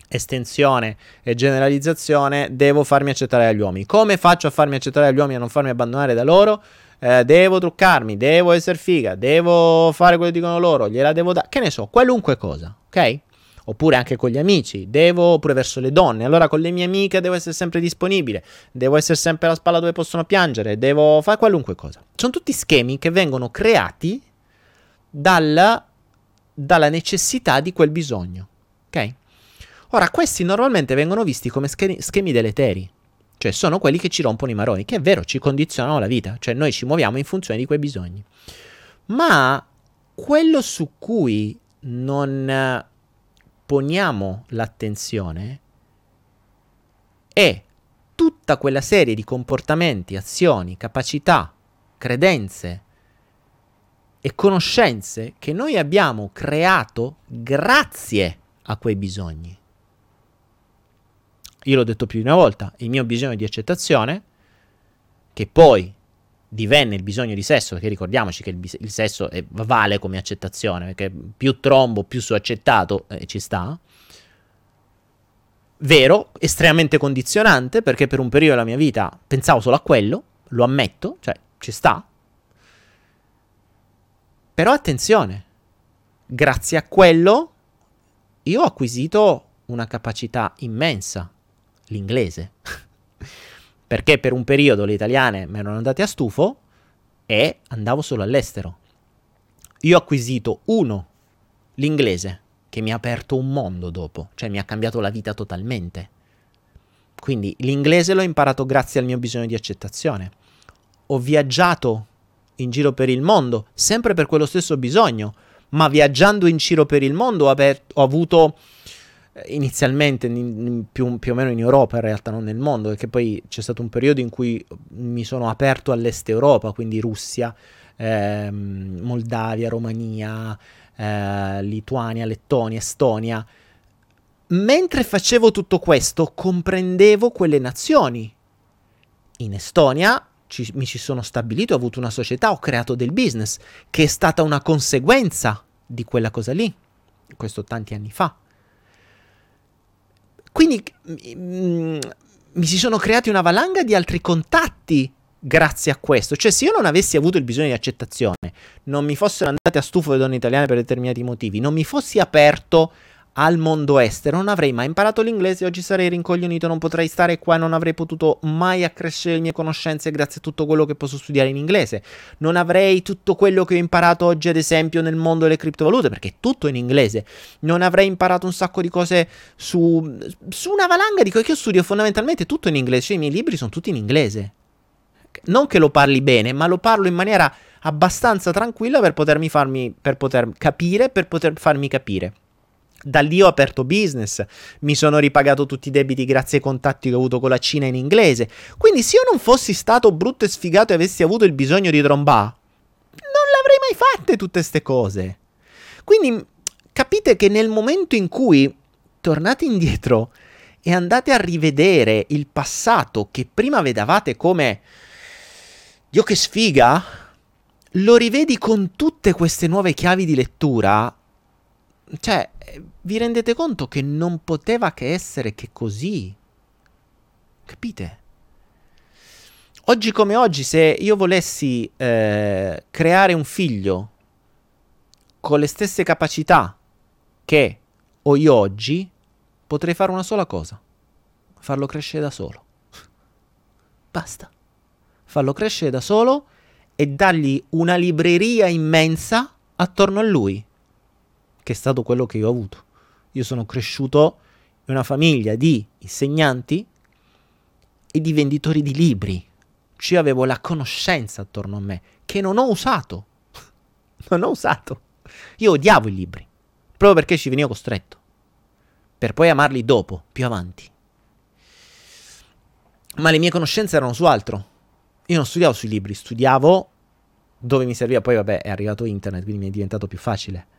estensione e generalizzazione, devo farmi accettare dagli uomini. Come faccio a farmi accettare dagli uomini e a non farmi abbandonare da loro? Eh, devo truccarmi, devo essere figa, devo fare quello che dicono loro, gliela devo dare, che ne so, qualunque cosa, ok? Oppure anche con gli amici, devo, oppure verso le donne, allora con le mie amiche devo essere sempre disponibile, devo essere sempre alla spalla dove possono piangere, devo fare qualunque cosa. Sono tutti schemi che vengono creati dalla, dalla necessità di quel bisogno, ok? Ora, questi normalmente vengono visti come schemi, schemi deleteri, cioè sono quelli che ci rompono i maroni, che è vero, ci condizionano la vita, cioè noi ci muoviamo in funzione di quei bisogni. Ma quello su cui non poniamo l'attenzione è tutta quella serie di comportamenti, azioni, capacità, credenze e conoscenze che noi abbiamo creato grazie a quei bisogni. Io l'ho detto più di una volta, il mio bisogno di accettazione, che poi divenne il bisogno di sesso, perché ricordiamoci che il, bis- il sesso è, vale come accettazione, perché più trombo, più so accettato, eh, ci sta. Vero, estremamente condizionante, perché per un periodo della mia vita pensavo solo a quello, lo ammetto, cioè ci sta. Però attenzione, grazie a quello io ho acquisito una capacità immensa, l'inglese. *laughs* perché per un periodo le italiane mi erano andate a stufo e andavo solo all'estero. Io ho acquisito uno, l'inglese, che mi ha aperto un mondo dopo, cioè mi ha cambiato la vita totalmente. Quindi l'inglese l'ho imparato grazie al mio bisogno di accettazione. Ho viaggiato in giro per il mondo, sempre per quello stesso bisogno, ma viaggiando in giro per il mondo ho, aperto, ho avuto inizialmente in, più, più, o meno in Europa, in realtà non nel mondo, perché poi c'è stato un periodo in cui mi sono aperto all'est Europa, quindi Russia, ehm, Moldavia, Romania, eh, Lituania, Lettonia, Estonia. Mentre facevo tutto questo, comprendevo quelle nazioni. In Estonia ci, mi ci sono stabilito, ho avuto una società, ho creato del business, che è stata una conseguenza di quella cosa lì. Questo tanti anni fa. Quindi mm, mi si sono creati una valanga di altri contatti grazie a questo. Cioè, se io non avessi avuto il bisogno di accettazione, non mi fossero andate a stufo le donne italiane per determinati motivi, non mi fossi aperto al mondo estero, non avrei mai imparato l'inglese, oggi sarei rincoglionito, non potrei stare qua, non avrei potuto mai accrescere le mie conoscenze grazie a tutto quello che posso studiare in inglese, non avrei tutto quello che ho imparato oggi ad esempio nel mondo delle criptovalute, perché è tutto in inglese, non avrei imparato un sacco di cose su, su una valanga di cose che io studio fondamentalmente tutto in inglese, cioè i miei libri sono tutti in inglese. Non che lo parli bene, ma lo parlo in maniera abbastanza tranquilla per potermi farmi, per poter capire, per poter farmi capire. Da lì ho aperto business, mi sono ripagato tutti i debiti grazie ai contatti che ho avuto con la Cina in inglese. Quindi se io non fossi stato brutto e sfigato e avessi avuto il bisogno di trombà, non l'avrei mai fatte tutte queste cose. Quindi capite che nel momento in cui tornate indietro e andate a rivedere il passato che prima vedevate come Dio che sfiga, lo rivedi con tutte queste nuove chiavi di lettura, cioè vi rendete conto che non poteva che essere che così. Capite? Oggi come oggi, se io volessi eh, creare un figlio con le stesse capacità che ho io oggi, potrei fare una sola cosa. Farlo crescere da solo. *laughs* Basta. Farlo crescere da solo e dargli una libreria immensa attorno a lui, che è stato quello che io ho avuto. Io sono cresciuto in una famiglia di insegnanti e di venditori di libri. Ci avevo la conoscenza attorno a me, che non ho usato. *laughs* non ho usato. Io odiavo i libri, proprio perché ci venivo costretto, per poi amarli dopo, più avanti. Ma le mie conoscenze erano su altro. Io non studiavo sui libri, studiavo dove mi serviva, poi vabbè è arrivato internet, quindi mi è diventato più facile.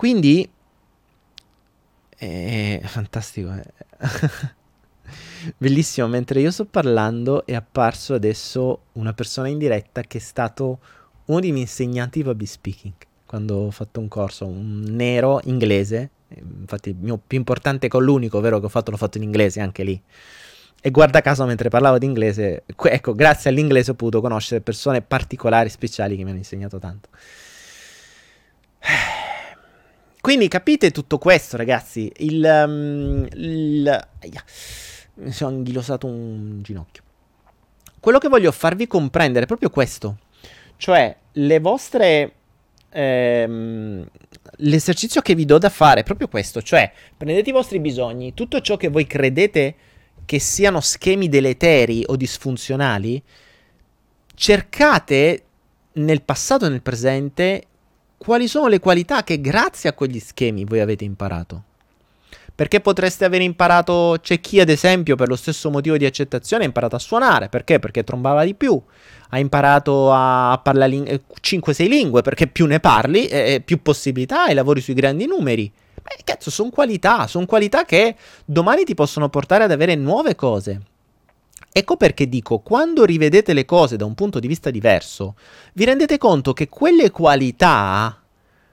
Quindi... È fantastico. Eh. *laughs* Bellissimo, mentre io sto parlando è apparso adesso una persona in diretta che è stato uno dei miei insegnanti di public speaking quando ho fatto un corso, un nero inglese, infatti il mio più importante con l'unico vero che ho fatto l'ho fatto in inglese anche lì. E guarda caso mentre parlavo di inglese, ecco, grazie all'inglese ho potuto conoscere persone particolari, speciali che mi hanno insegnato tanto. *sighs* Quindi capite tutto questo, ragazzi. Il, um, il mi sono anghilosato un ginocchio. Quello che voglio farvi comprendere è proprio questo. Cioè, le vostre... Ehm, l'esercizio che vi do da fare è proprio questo. Cioè, prendete i vostri bisogni, tutto ciò che voi credete che siano schemi deleteri o disfunzionali, cercate nel passato e nel presente quali sono le qualità che grazie a quegli schemi voi avete imparato. Perché potreste aver imparato, c'è chi ad esempio per lo stesso motivo di accettazione ha imparato a suonare, perché? Perché trombava di più, ha imparato a parlare ling- 5-6 lingue, perché più ne parli, eh, più possibilità e lavori sui grandi numeri. Beh, cazzo, sono qualità, sono qualità che domani ti possono portare ad avere nuove cose. Ecco perché dico, quando rivedete le cose da un punto di vista diverso, vi rendete conto che quelle qualità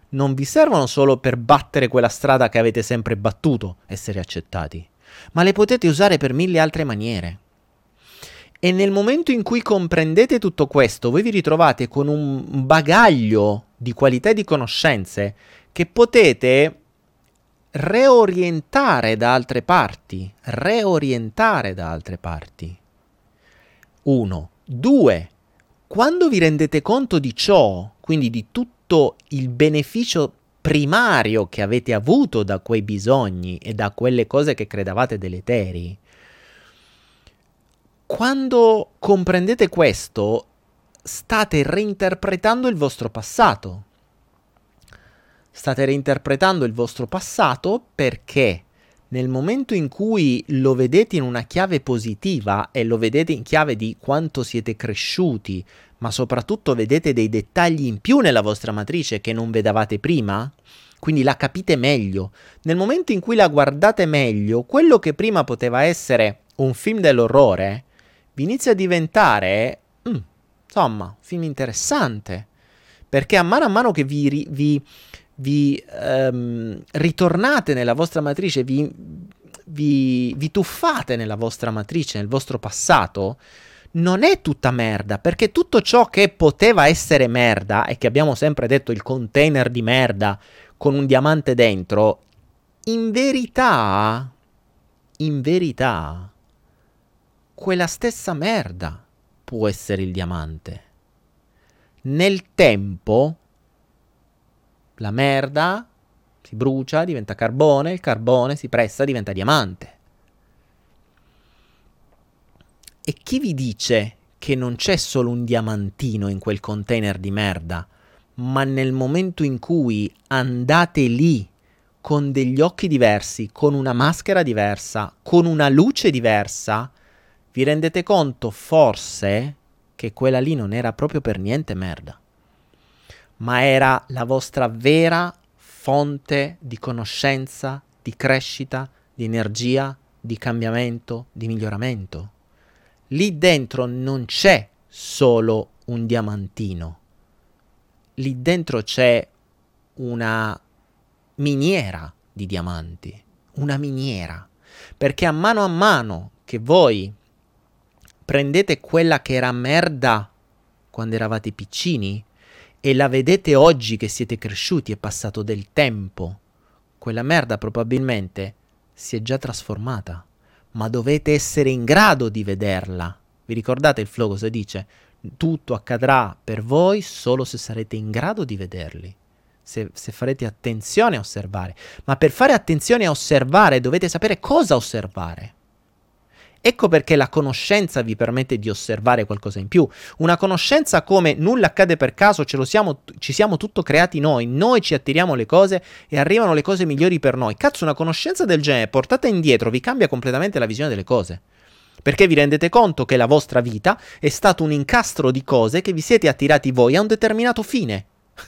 non vi servono solo per battere quella strada che avete sempre battuto, essere accettati, ma le potete usare per mille altre maniere. E nel momento in cui comprendete tutto questo, voi vi ritrovate con un bagaglio di qualità e di conoscenze che potete reorientare da altre parti, reorientare da altre parti. Uno. Due. Quando vi rendete conto di ciò, quindi di tutto il beneficio primario che avete avuto da quei bisogni e da quelle cose che credevate deleteri, quando comprendete questo, state reinterpretando il vostro passato. State reinterpretando il vostro passato perché nel momento in cui lo vedete in una chiave positiva e lo vedete in chiave di quanto siete cresciuti, ma soprattutto vedete dei dettagli in più nella vostra matrice che non vedevate prima, quindi la capite meglio. Nel momento in cui la guardate meglio, quello che prima poteva essere un film dell'orrore vi inizia a diventare, mm, insomma, un film interessante. Perché a mano a mano che vi, vi, vi um, ritornate nella vostra matrice, vi, vi, vi tuffate nella vostra matrice, nel vostro passato, non è tutta merda, perché tutto ciò che poteva essere merda, e che abbiamo sempre detto il container di merda con un diamante dentro, in verità, in verità, quella stessa merda può essere il diamante. Nel tempo, la merda si brucia, diventa carbone, il carbone si pressa, diventa diamante. E chi vi dice che non c'è solo un diamantino in quel container di merda, ma nel momento in cui andate lì con degli occhi diversi, con una maschera diversa, con una luce diversa, vi rendete conto forse che quella lì non era proprio per niente merda, ma era la vostra vera fonte di conoscenza, di crescita, di energia, di cambiamento, di miglioramento. Lì dentro non c'è solo un diamantino, lì dentro c'è una miniera di diamanti, una miniera, perché a mano a mano che voi prendete quella che era merda quando eravate piccini e la vedete oggi che siete cresciuti, è passato del tempo, quella merda probabilmente si è già trasformata, ma dovete essere in grado di vederla. Vi ricordate il flow cosa dice? Tutto accadrà per voi solo se sarete in grado di vederli. Se, se, farete attenzione a osservare. Ma per fare attenzione a osservare dovete sapere cosa osservare. Ecco perché la conoscenza vi permette di osservare qualcosa in più. Una conoscenza come nulla accade per caso, siamo, ci siamo tutto creati noi, noi ci attiriamo le cose e arrivano le cose migliori per noi. Cazzo, una conoscenza del genere portata indietro vi cambia completamente la visione delle cose. Perché vi rendete conto che la vostra vita è stato un incastro di cose che vi siete attirati voi a un determinato fine. *laughs*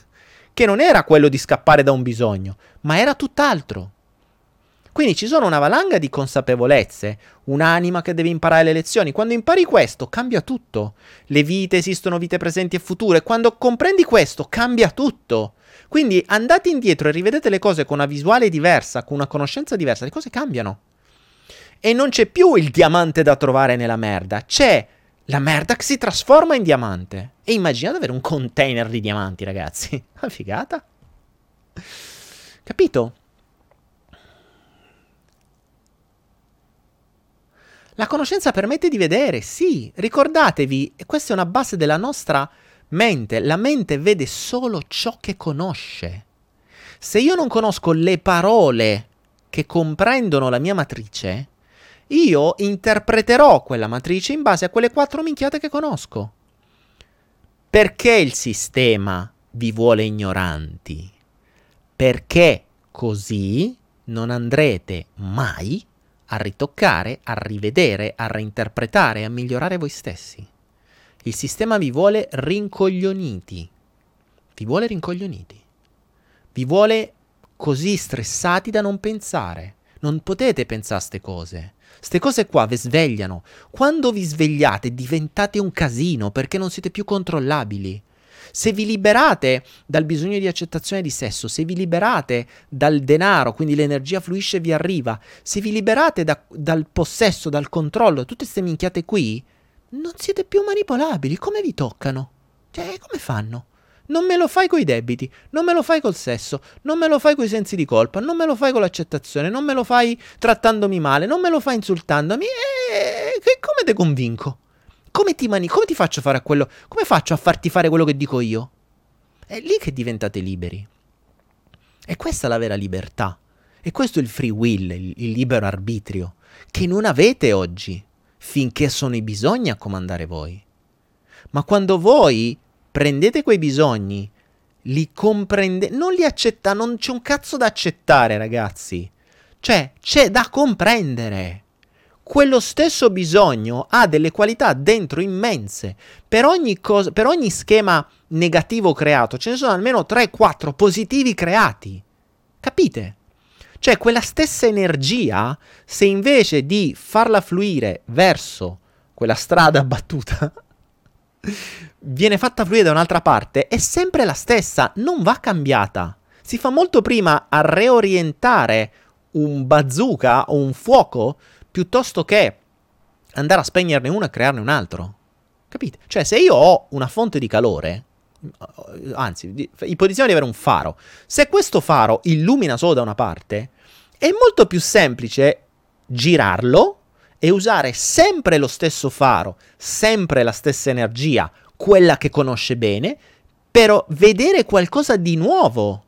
Che non era quello di scappare da un bisogno, ma era tutt'altro. Quindi ci sono una valanga di consapevolezze, un'anima che deve imparare le lezioni. Quando impari questo, cambia tutto. Le vite esistono vite presenti e future. Quando comprendi questo, cambia tutto. Quindi andate indietro e rivedete le cose con una visuale diversa, con una conoscenza diversa, le cose cambiano. E non c'è più il diamante da trovare nella merda, c'è la merda che si trasforma in diamante. E immaginate avere un container di diamanti, ragazzi. *laughs* Una figata. Capito? La conoscenza permette di vedere, sì, ricordatevi, questa è una base della nostra mente, la mente vede solo ciò che conosce. Se io non conosco le parole che comprendono la mia matrice, io interpreterò quella matrice in base a quelle quattro minchiate che conosco. Perché il sistema vi vuole ignoranti? Perché così non andrete mai a ritoccare, a rivedere, a reinterpretare, a migliorare voi stessi. Il sistema vi vuole rincoglioniti. Vi vuole rincoglioniti. Vi vuole così stressati da non pensare. Non potete pensare a queste cose. Queste cose qua vi svegliano. Quando vi svegliate diventate un casino perché non siete più controllabili. Se vi liberate dal bisogno di accettazione di sesso, se vi liberate dal denaro, quindi l'energia fluisce e vi arriva, se vi liberate da, dal possesso, dal controllo, tutte queste minchiate qui, non siete più manipolabili. Come vi toccano? Cioè, come fanno? Non me lo fai coi debiti, non me lo fai col sesso, non me lo fai coi sensi di colpa, non me lo fai con l'accettazione, non me lo fai trattandomi male, non me lo fai insultandomi. E come te convinco? Come ti, mani- come ti faccio fare a quello? Come faccio a farti fare quello che dico io? È lì che diventate liberi. E questa è la vera libertà. E questo è il free will, il, il libero arbitrio, che non avete oggi, finché sono i bisogni a comandare voi. Ma quando voi prendete quei bisogni, li comprendete, non li accettate, non c'è un cazzo da accettare, ragazzi. Cioè, c'è da comprendere quello stesso bisogno ha delle qualità dentro immense. Per ogni, cosa, per ogni schema negativo creato ce ne sono almeno 3-4 positivi creati. Capite? Cioè quella stessa energia, se invece di farla fluire verso quella strada battuta, *laughs* viene fatta fluire da un'altra parte, è sempre la stessa, non va cambiata. Si fa molto prima a reorientare un bazooka o un fuoco piuttosto che andare a spegnerne uno e crearne un altro. Capite? Cioè, se io ho una fonte di calore, anzi, ipotizziamo di avere un faro, se questo faro illumina solo da una parte, è molto più semplice girarlo e usare sempre lo stesso faro, sempre la stessa energia, quella che conosce bene, per vedere qualcosa di nuovo.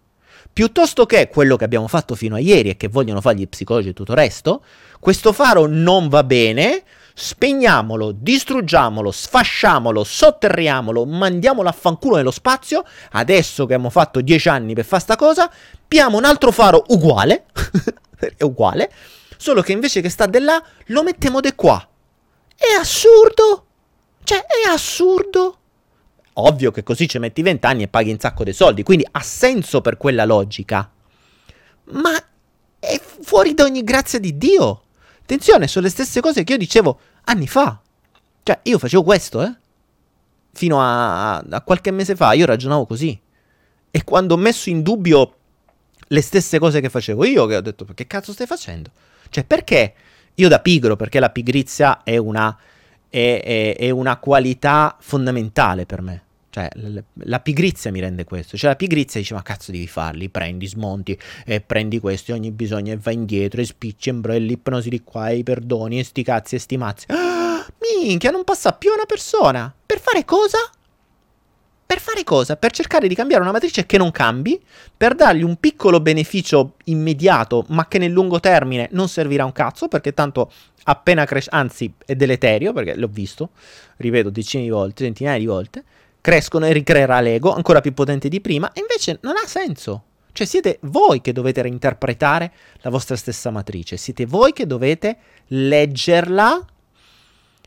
Piuttosto che quello che abbiamo fatto fino a ieri e che vogliono fare gli psicologi e tutto il resto, questo faro non va bene, spegniamolo, distruggiamolo, sfasciamolo, sotterriamolo, mandiamolo a fanculo nello spazio. Adesso che abbiamo fatto dieci anni per fare sta cosa, piamo un altro faro uguale, *laughs* è uguale, solo che invece che sta di là, lo mettiamo di qua. È assurdo! Cioè, è assurdo! Ovvio che così ci metti 20 anni e paghi un sacco di soldi, quindi ha senso per quella logica. Ma è, fuori da ogni grazia di Dio. Attenzione, sono le stesse cose che io dicevo anni fa. Cioè, io facevo questo, eh. Fino a, a qualche mese fa, io ragionavo così. E quando ho messo in dubbio le stesse cose che facevo io, che ho detto, che cazzo stai facendo? Cioè, perché io da pigro, perché la pigrizia è una, è, è, è una qualità fondamentale per me. Cioè, la pigrizia mi rende questo. Cioè, la pigrizia dice: Ma cazzo devi farli? Prendi, smonti e prendi questi ogni bisogno e vai indietro e spicci, embrelli, ipnosi di qua e i perdoni e sti cazzi e sti mazzi. Ah, *gasps* minchia, non passa più una persona. Per fare cosa? Per fare cosa? Per cercare di cambiare una matrice che non cambi, per dargli un piccolo beneficio immediato, ma che nel lungo termine non servirà un cazzo, perché tanto appena cresce, anzi è deleterio, perché l'ho visto, ripeto, decine di volte, centinaia di volte crescono e ricreerà l'ego ancora più potente di prima, e invece non ha senso. Cioè siete voi che dovete reinterpretare la vostra stessa matrice, siete voi che dovete leggerla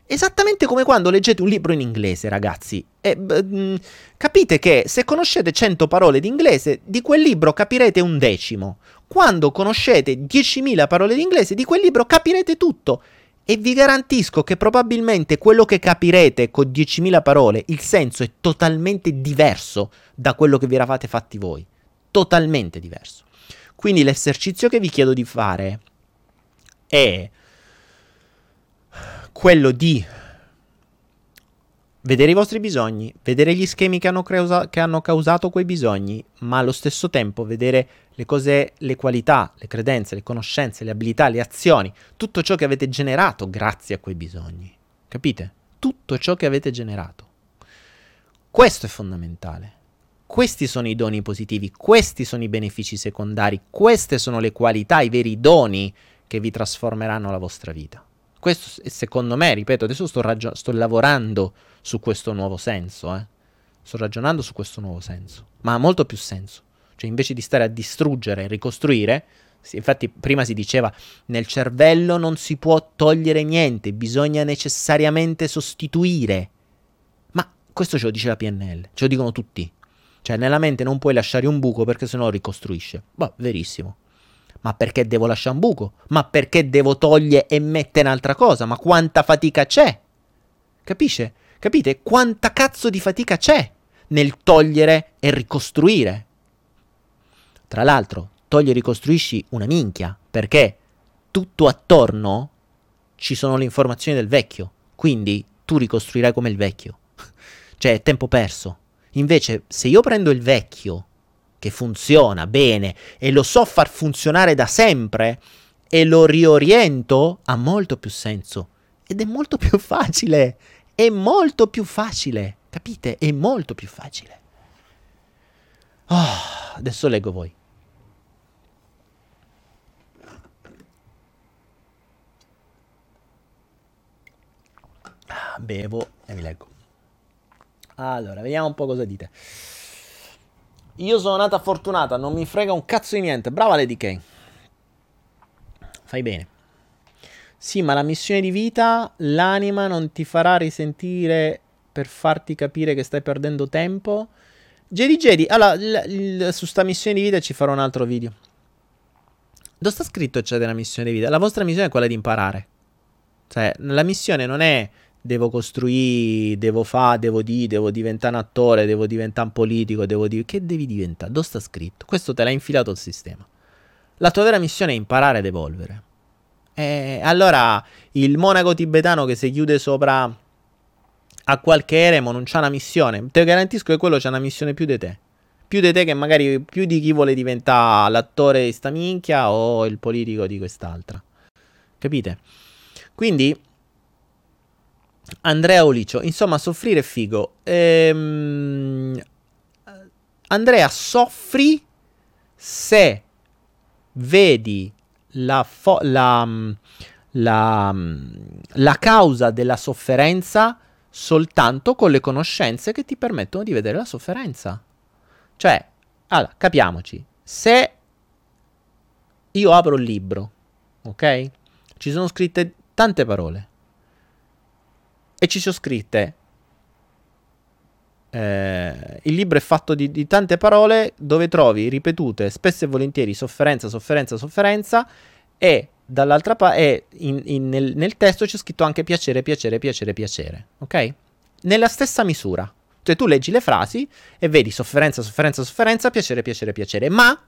esattamente come quando leggete un libro in inglese, ragazzi. E, mh, capite che se conoscete 100 parole di inglese, di quel libro capirete un decimo. Quando conoscete 10.000 parole di inglese, di quel libro capirete tutto. E vi garantisco che probabilmente quello che capirete con 10.000 parole, il senso è totalmente diverso da quello che vi eravate fatti voi. Totalmente diverso. Quindi l'esercizio che vi chiedo di fare è quello di vedere i vostri bisogni, vedere gli schemi che hanno, causa- che hanno, causato quei bisogni, ma allo stesso tempo vedere le cose, le qualità, le credenze, le conoscenze, le abilità, le azioni, tutto ciò che avete generato grazie a quei bisogni. Capite? Tutto ciò che avete generato. Questo è fondamentale. Questi sono i doni positivi, questi sono i benefici secondari, queste sono le qualità, i veri doni che vi trasformeranno la vostra vita. Questo secondo me, ripeto, adesso sto, ragio- sto lavorando su questo nuovo senso, eh. Sto ragionando su questo nuovo senso, ma ha molto più senso. Cioè, invece di stare a distruggere e ricostruire, infatti prima si diceva nel cervello non si può togliere niente, bisogna necessariamente sostituire. Ma questo ce lo dice la PNL, ce lo dicono tutti. Cioè, nella mente non puoi lasciare un buco perché sennò ricostruisce. Boh, verissimo. Ma perché devo lasciare un buco? Ma perché devo togliere e mettere un'altra cosa? Ma quanta fatica c'è? Capisce? Capite? Quanta cazzo di fatica c'è nel togliere e ricostruire? Tra l'altro, togli e ricostruisci una minchia, perché tutto attorno ci sono le informazioni del vecchio, quindi tu ricostruirai come il vecchio. *laughs* cioè, è tempo perso. Invece, se io prendo il vecchio che funziona bene e lo so far funzionare da sempre e lo rioriento, ha molto più senso. Ed è molto più facile. È molto più facile. Capite? È molto più facile. Oh, adesso leggo voi. Ah, bevo e vi leggo. Allora, vediamo un po' cosa dite. Io sono nata fortunata, non mi frega un cazzo di niente. Brava Lady K. Fai bene. Sì, ma la missione di vita, l'anima non ti farà risentire per farti capire che stai perdendo tempo. Jedi Jedi, allora, l- l- su sta missione di vita ci farò un altro video. Dove sta scritto c'è della missione di vita? La vostra missione è quella di imparare. Cioè, la missione non è devo costruire, devo fare, devo dire, devo diventare un attore, devo diventare un politico, devo dire... Che devi diventare? Dove sta scritto? Questo te l'ha infilato il sistema. La tua vera missione è imparare ad evolvere. E allora il monaco tibetano che si chiude sopra a qualche eremo non c'ha una missione. Te garantisco che quello c'ha una missione più di te. Più di te che magari più di chi vuole diventare l'attore di sta minchia o il politico di quest'altra. Capite? Quindi Andrea Olicio, insomma, soffrire è figo. Ehm, Andrea, soffri se vedi la, fo- la, la, la causa della sofferenza soltanto con le conoscenze che ti permettono di vedere la sofferenza. Cioè, allora, capiamoci, se io apro il libro, ok? Ci sono scritte tante parole e ci sono scritte. Eh, il libro è fatto di, di, tante parole dove trovi ripetute spesso e volentieri sofferenza, sofferenza, sofferenza e dall'altra parte nel, nel testo c'è scritto anche piacere, piacere, piacere, piacere, ok? Nella stessa misura. Cioè tu leggi le frasi e vedi sofferenza, sofferenza, sofferenza, piacere, piacere, piacere, ma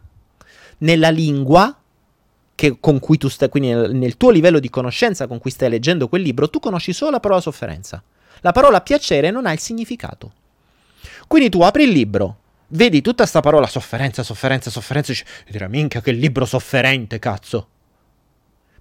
nella lingua che, con cui tu stai, quindi nel, nel, tuo livello di conoscenza con cui stai leggendo quel libro, tu conosci solo la parola sofferenza. La parola piacere non ha il significato. Quindi tu apri il libro, vedi tutta questa parola sofferenza, sofferenza, sofferenza, e dici, minchia che libro sofferente, cazzo.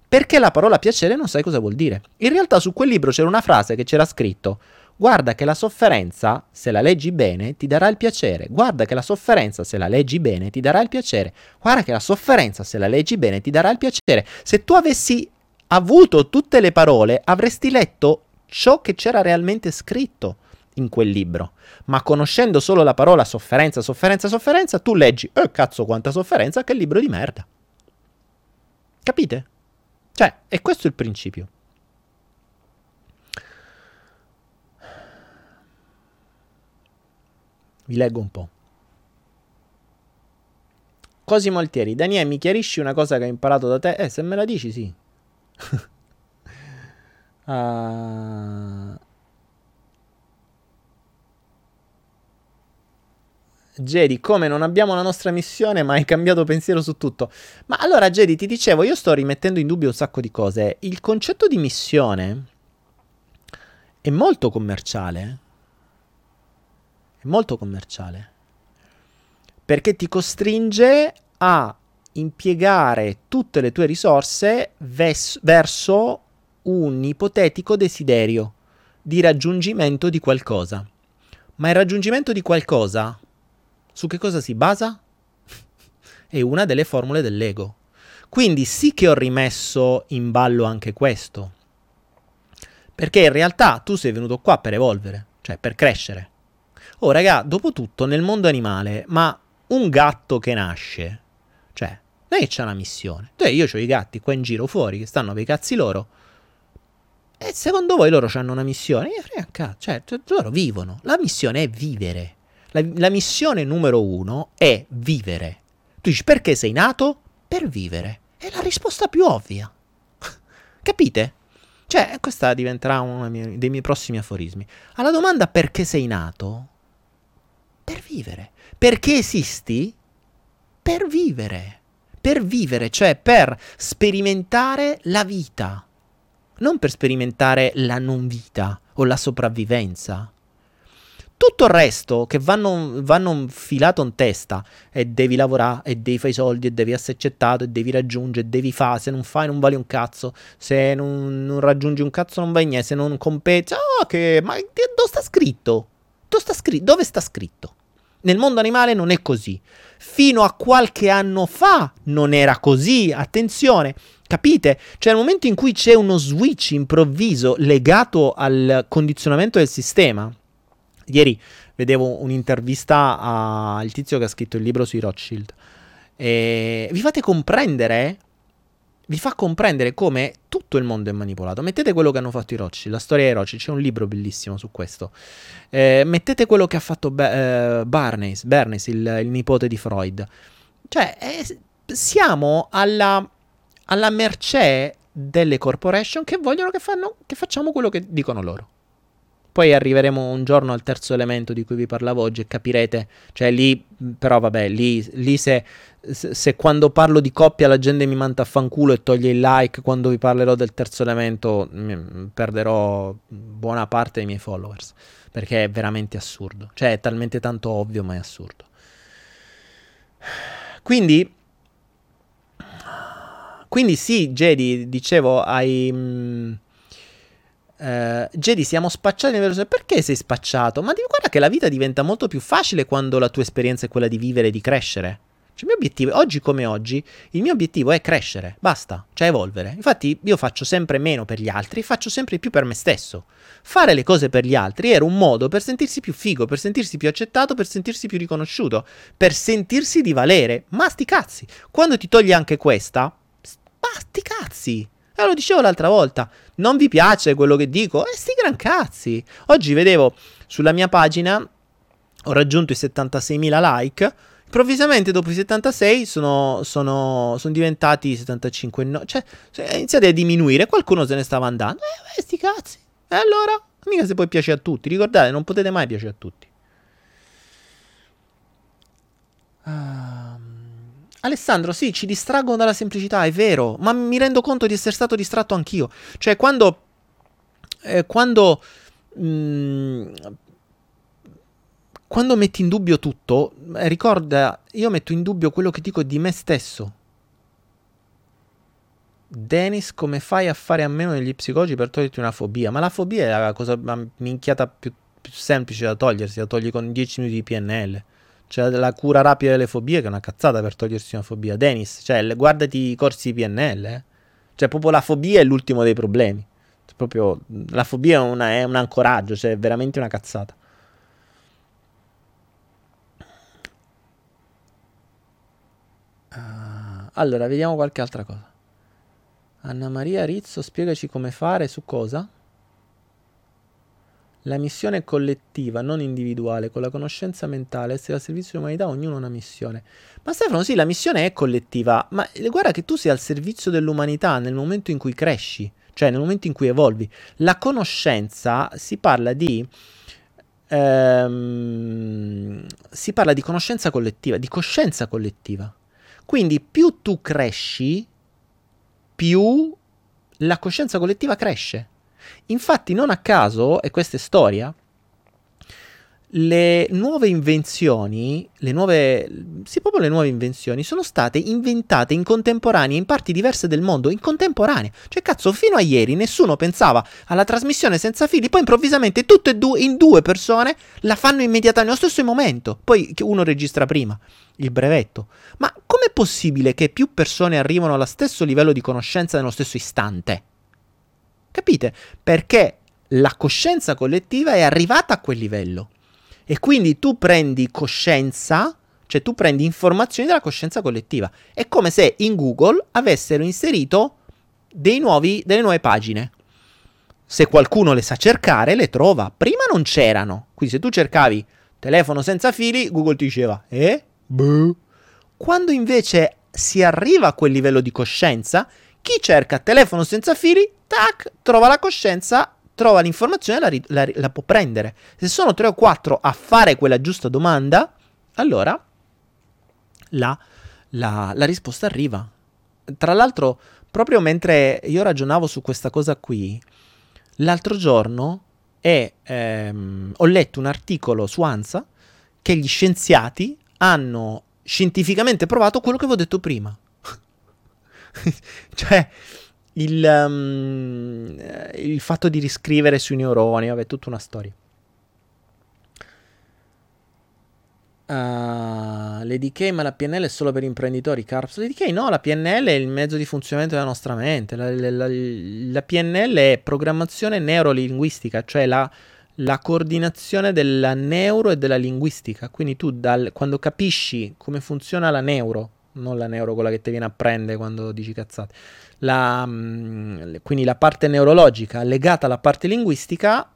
Perché la parola piacere non sai cosa vuol dire. In realtà su quel libro c'era una frase che c'era scritto Guarda che la sofferenza, se la leggi bene, ti darà il piacere. Guarda che la sofferenza, se la leggi bene, ti darà il piacere. Guarda che la sofferenza, se la leggi bene, ti darà il piacere. Se tu avessi avuto tutte le parole, avresti letto ciò che c'era realmente scritto in quel libro. Ma conoscendo solo la parola sofferenza, sofferenza, sofferenza, tu leggi, eh cazzo quanta sofferenza, che libro di merda. Capite? Cioè, è questo il principio. Vi leggo un po'. Cosimo Altieri, Daniele, mi chiarisci una cosa che ho imparato da te? Eh, se me la dici, sì. uh... *laughs* Jedi, come non abbiamo la nostra missione, ma hai cambiato pensiero su tutto. Ma allora, Jedi, ti dicevo, io sto rimettendo in dubbio un sacco di cose. Il concetto di missione è molto commerciale molto commerciale, perché ti costringe a impiegare tutte le tue risorse ves- verso un ipotetico desiderio di raggiungimento di qualcosa. Ma il raggiungimento di qualcosa su che cosa si basa? *laughs* È una delle formule dell'ego. Quindi sì che ho rimesso in ballo anche questo. Perché in realtà tu sei venuto qua per evolvere, cioè per crescere. Oh, raga, dopo tutto, nel mondo animale, ma un gatto che nasce, cioè, non è che c'è una missione. Cioè, io ho i gatti qua in giro fuori che stanno per i cazzi loro. E secondo voi loro hanno una missione? Io frega cazzo, cioè, loro vivono. La missione è vivere. La, la missione numero uno è vivere. Tu dici perché sei nato? Per vivere. È la risposta più ovvia. *laughs* Capite? Cioè, questa diventerà uno dei miei prossimi aforismi. Alla domanda perché sei nato, per vivere. Perché esisti? Per vivere. Per vivere, cioè per sperimentare la vita. Non per sperimentare la non vita o la sopravvivenza. Tutto il resto che vanno, vanno filato in testa e devi lavorare e devi fare i soldi e devi essere accettato e devi raggiungere e devi fare, se non fai non vali un cazzo, se non, non raggiungi un cazzo non vai niente, se non competi, oh, che, ma dove sta scritto? Dove sta scritto? Nel mondo animale non è così. Fino a qualche anno fa non era così. Attenzione, capite? Cioè, nel momento in cui c'è uno switch improvviso legato al condizionamento del sistema. Ieri vedevo un'intervista al tizio che ha scritto il libro sui Rothschild. E vi fate comprendere vi fa comprendere come tutto il mondo è manipolato. Mettete quello che hanno fatto i Rothschild, la storia dei Rothschild, c'è un libro bellissimo su questo. Eh, mettete quello che ha fatto Be- eh, Barnes, Bernays, il, il, nipote di Freud. Cioè, eh, siamo alla, alla mercé delle corporation che vogliono che, fanno, che facciamo quello che dicono loro. Poi arriveremo un giorno al terzo elemento di cui vi parlavo oggi e capirete, cioè lì, però vabbè, lì, lì se, se, quando parlo di coppia la gente mi manda a fanculo e toglie il like, quando vi parlerò del terzo elemento m- perderò buona parte dei miei followers, perché è veramente assurdo, cioè è talmente tanto ovvio ma è assurdo. Quindi, quindi sì, Jedi, dicevo, hai... Mh, Uh, Jedi, siamo spacciati nel vero Perché sei spacciato? Ma guarda che la vita diventa molto più facile quando la tua esperienza è quella di vivere e di crescere. Cioè, il mio obiettivo, oggi come oggi, il mio obiettivo è crescere, basta, cioè evolvere. Infatti, io faccio sempre meno per gli altri, faccio sempre più per me stesso. Fare le cose per gli altri era un modo per sentirsi più figo, per sentirsi più accettato, per sentirsi più riconosciuto, per sentirsi di valere. Ma sti cazzi, quando ti togli anche questa, ma sti cazzi. E lo dicevo l'altra volta, non vi piace quello che dico? E eh, sti gran cazzi. Oggi vedevo sulla mia pagina, ho raggiunto i 76.000 like, Improvvisamente dopo i 76 sono, sono, sono diventati 75, no, cioè iniziati a diminuire, qualcuno se ne stava andando. Eh, sti cazzi. E allora? Mica se poi piace a tutti, ricordate, non potete mai piacere a tutti. Uh, Alessandro, sì, ci distraggono dalla semplicità, è vero, ma mi rendo conto di essere stato distratto anch'io. Cioè, quando... Eh, quando... Mh, mm, quando metti in dubbio tutto, eh, ricorda, io metto in dubbio quello che dico di me stesso. Dennis, come fai a fare a meno degli psicologi per toglierti una fobia? Ma la fobia è la cosa minchiata più, più semplice da togliersi, la togli con 10 minuti di PNL. Cioè la cura rapida delle fobie che è una cazzata per togliersi una fobia. Dennis, cioè guardati i corsi PNL, eh. Cioè proprio la fobia è l'ultimo dei problemi. Cioè, proprio la fobia è, una, è un ancoraggio, cioè è veramente una cazzata. Uh, allora, vediamo qualche altra cosa. Anna Maria Rizzo, spiegaci come fare su cosa? La missione è collettiva, non individuale, con la conoscenza mentale, essere al servizio dell'umanità, ognuno ha una missione. Ma Stefano, sì, la missione è collettiva, ma guarda che tu sei al servizio dell'umanità nel momento in cui cresci, cioè nel momento in cui evolvi. La conoscenza si parla di... Ehm, si parla di conoscenza collettiva, di coscienza collettiva. Quindi più tu cresci, più la coscienza collettiva cresce. Infatti, non a caso, e questa è storia, le nuove invenzioni, le nuove, sì, proprio le nuove invenzioni, sono state inventate in contemporanea in parti diverse del mondo, in contemporanea. Cioè, cazzo, fino a ieri nessuno pensava alla trasmissione senza fili, poi improvvisamente tutte e due, in due persone, la fanno immediatamente nello stesso momento. Poi uno registra prima il brevetto. Ma com'è possibile che più persone arrivano allo stesso livello di conoscenza nello stesso istante? Capite? Perché la coscienza collettiva è arrivata a quel livello. E quindi tu prendi coscienza, cioè tu prendi informazioni della coscienza collettiva. È come se in Google avessero inserito nuovi, delle nuove pagine. Se qualcuno le sa cercare, le trova. Prima non c'erano. Quindi se tu cercavi telefono senza fili, Google ti diceva, eh? Buh. Quando invece si arriva a quel livello di coscienza, chi cerca telefono senza fili, tac, trova la coscienza, trova l'informazione e la, la, la può prendere. Se sono tre o quattro a fare quella giusta domanda, allora la, la, la risposta arriva. Tra l'altro, proprio mentre io ragionavo su questa cosa qui, l'altro giorno è, ehm, ho letto un articolo su ANSA che gli scienziati hanno scientificamente provato quello che avevo detto prima. *laughs* cioè, il, um, il, fatto di riscrivere sui neuroni, vabbè, tutta una storia. Uh, l'EDK ma la PNL è solo per imprenditori Carps? l'EDK no la PNL è il mezzo di funzionamento della nostra mente. La, la, la, la PNL è programmazione neurolinguistica cioè la, la coordinazione della neuro e della linguistica. Quindi tu dal, quando capisci come funziona la neuro non la neuro quella che ti viene a prendere quando dici cazzate. La, mm, quindi la parte neurologica legata alla parte linguistica,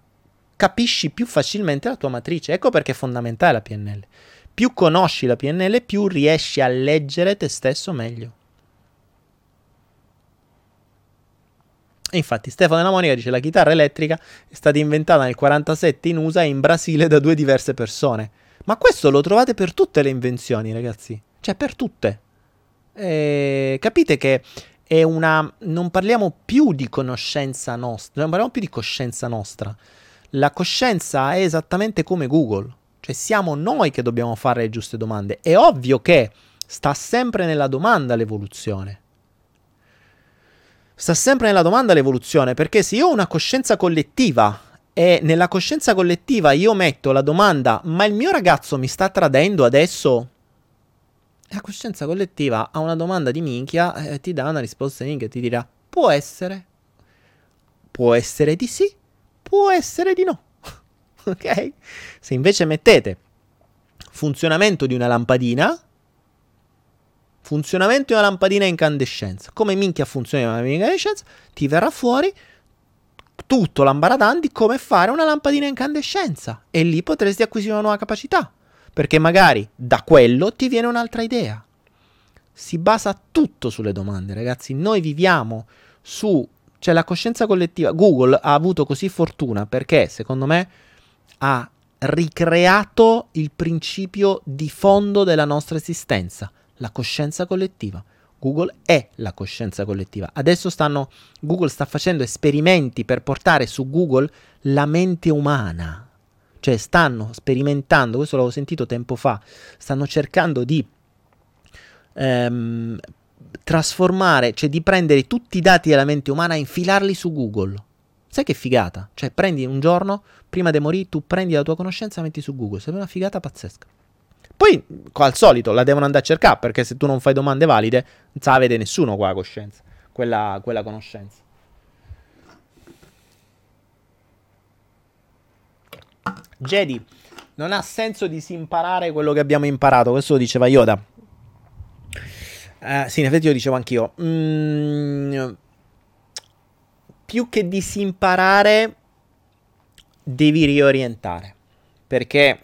capisci più facilmente la tua matrice. Ecco perché è fondamentale la PNL. Più conosci la PNL, più riesci a leggere te stesso meglio. E infatti Stefano della Monica dice la chitarra elettrica è stata inventata nel 47 in USA e in Brasile da due diverse persone. Ma questo lo trovate per tutte le invenzioni, ragazzi. Cioè, per tutte eh, capite che è una... non parliamo più di conoscenza nostra, non parliamo più di coscienza nostra. La coscienza è esattamente come Google, cioè siamo noi che dobbiamo fare le giuste domande. È ovvio che sta sempre nella domanda l'evoluzione. Sta sempre nella domanda l'evoluzione, perché se io ho una coscienza collettiva e nella coscienza collettiva io metto la domanda, ma il mio ragazzo mi sta tradendo adesso? La coscienza collettiva a una domanda di minchia eh, ti dà una risposta di minchia ti dirà può essere, può essere di sì, può essere di no. *laughs* ok? Se invece mettete funzionamento di una lampadina, funzionamento di una lampadina a incandescenza, come minchia funziona una lampadina a incandescenza, ti verrà fuori tutto l'ambaradan di come fare una lampadina a incandescenza e lì potresti acquisire una nuova capacità. Perché magari da quello ti viene un'altra idea. Si basa tutto sulle domande, ragazzi. Noi viviamo su cioè la coscienza collettiva. Google ha avuto così fortuna perché, secondo me, ha ricreato il principio di fondo della nostra esistenza, la coscienza collettiva. Google è la coscienza collettiva. Adesso stanno, Google sta facendo esperimenti per portare su Google la mente umana. Cioè stanno sperimentando, questo l'avevo sentito tempo fa, stanno cercando di ehm, trasformare, cioè di prendere tutti i dati della mente umana e infilarli su Google. Sai che figata? Cioè prendi un giorno, prima di morire, tu prendi la tua conoscenza e metti su Google. Sarebbe una figata pazzesca. Poi, al solito, la devono andare a cercare, perché se tu non fai domande valide, non sa vede nessuno qua coscienza, quella, quella conoscenza. Jedi, non ha senso disimparare quello che abbiamo imparato, questo lo diceva Yoda. Uh, sì, in effetti lo dicevo anch'io. Mm, più che disimparare, devi riorientare. Perché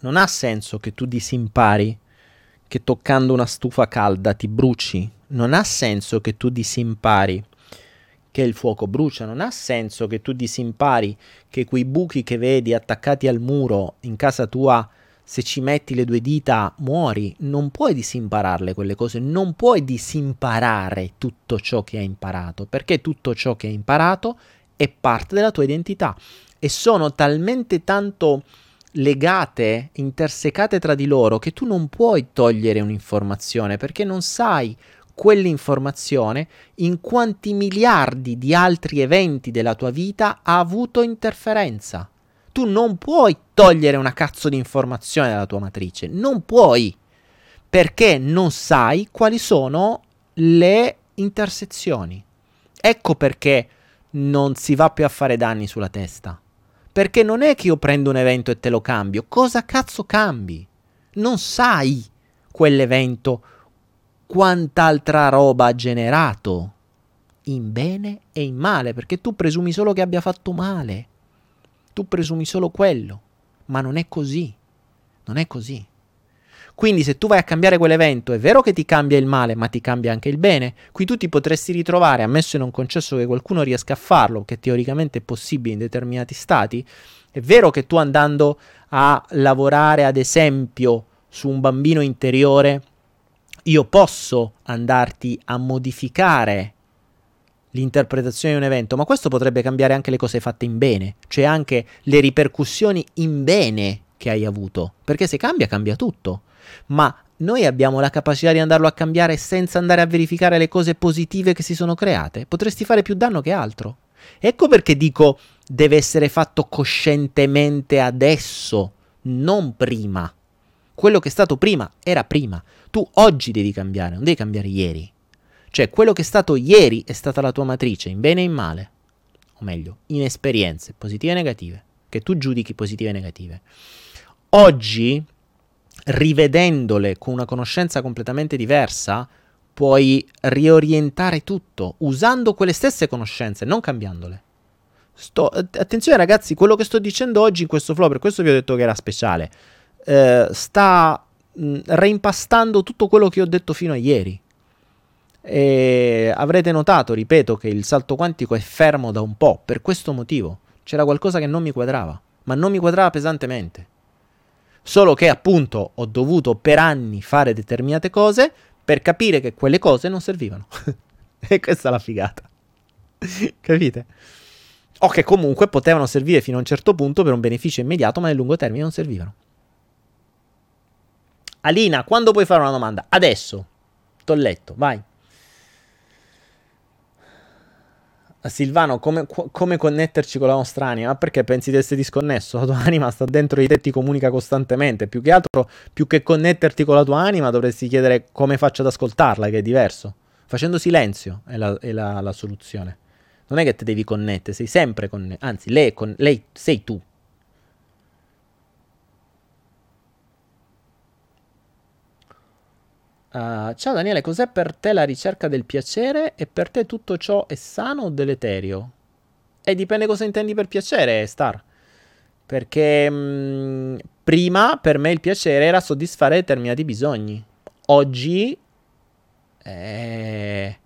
non ha senso che tu disimpari che toccando una stufa calda ti bruci. Non ha senso che tu disimpari che il fuoco brucia. Non ha senso che tu disimpari che quei buchi che vedi attaccati al muro in casa tua se ci metti le due dita muori, non puoi disimpararle quelle cose, non puoi disimparare tutto ciò che hai imparato, perché tutto ciò che hai imparato è parte della tua identità e sono talmente tanto legate, intersecate tra di loro, che tu non puoi togliere un'informazione perché non sai quell'informazione in quanti miliardi di altri eventi della tua vita ha avuto interferenza tu non puoi togliere una cazzo di informazione dalla tua matrice, non puoi, perché non sai quali sono le intersezioni. Ecco perché non si va più a fare danni sulla testa. Perché non è che io prendo un evento e te lo cambio. Cosa cazzo cambi? Non sai quell'evento quant'altra roba ha generato. In bene e in male, perché tu presumi solo che abbia fatto male tu presumi solo quello, ma non è così. Non è così. Quindi se tu vai a cambiare quell'evento, è vero che ti cambia il male, ma ti cambia anche il bene. Qui tu ti potresti ritrovare, ammesso e non concesso che qualcuno riesca a farlo, che teoricamente è possibile in determinati stati, è vero che tu andando a lavorare, ad esempio, su un bambino interiore, io posso andarti a modificare l'interpretazione di un evento, ma questo potrebbe cambiare anche le cose fatte in bene, cioè anche le ripercussioni in bene che hai avuto, perché se cambia cambia tutto, ma noi abbiamo la capacità di andarlo a cambiare senza andare a verificare le cose positive che si sono create, potresti fare più danno che altro. Ecco perché dico deve essere fatto coscientemente adesso, non prima. Quello che è stato prima era prima. Tu oggi devi cambiare, non devi cambiare ieri. Cioè, quello che è stato ieri è stata la tua matrice, in bene e in male, o meglio, in esperienze positive e negative, che tu giudichi positive e negative. Oggi, rivedendole con una conoscenza completamente diversa, puoi riorientare tutto usando quelle stesse conoscenze, non cambiandole. Sto, attenzione ragazzi, quello che sto dicendo oggi in questo flow, per questo vi ho detto che era speciale, eh, sta mh, reimpastando tutto quello che ho detto fino a ieri. E avrete notato, ripeto, che il salto quantico è fermo da un po', per questo motivo. C'era qualcosa che non mi quadrava, ma non mi quadrava pesantemente. Solo che appunto ho dovuto per anni fare determinate cose per capire che quelle cose non servivano. *laughs* e questa è la figata. *laughs* Capite? O che comunque potevano servire fino a un certo punto per un beneficio immediato, ma nel lungo termine non servivano. Alina, quando puoi fare una domanda? Adesso. T'ho letto, vai. Silvano, come, come, connetterci con la nostra anima? Perché pensi di essere disconnesso? La tua anima sta dentro di te e ti comunica costantemente. Più che altro, più che connetterti con la tua anima, dovresti chiedere come faccio ad ascoltarla, che è diverso. Facendo silenzio è la, è la, la soluzione. Non è che ti devi connettere, sei sempre connesso. Anzi, lei, con, lei sei tu. Uh, ciao Daniele, cos'è per te la ricerca del piacere e per te tutto ciò è sano o deleterio? E dipende cosa intendi per piacere, Star. Perché mh, mm, prima per me il piacere era soddisfare determinati bisogni. Oggi eh,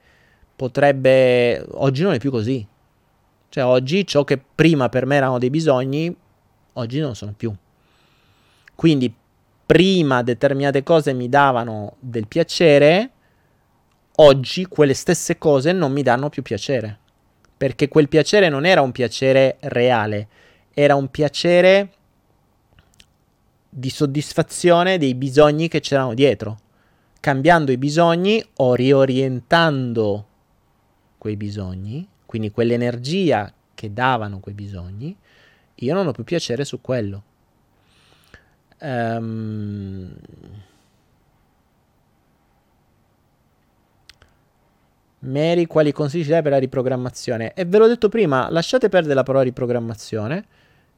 potrebbe... Oggi non è più così. Cioè oggi ciò che prima per me erano dei bisogni, oggi non sono più. Quindi prima determinate cose mi davano del piacere, oggi quelle stesse cose non mi danno più piacere. Perché quel piacere non era un piacere reale, era un piacere di soddisfazione dei bisogni che c'erano dietro. Cambiando i bisogni o riorientando quei bisogni, quindi quell'energia che davano quei bisogni, io non ho più piacere su quello. Um, Mary, quali consigli dai per la riprogrammazione? E ve l'ho detto prima, lasciate perdere la parola riprogrammazione.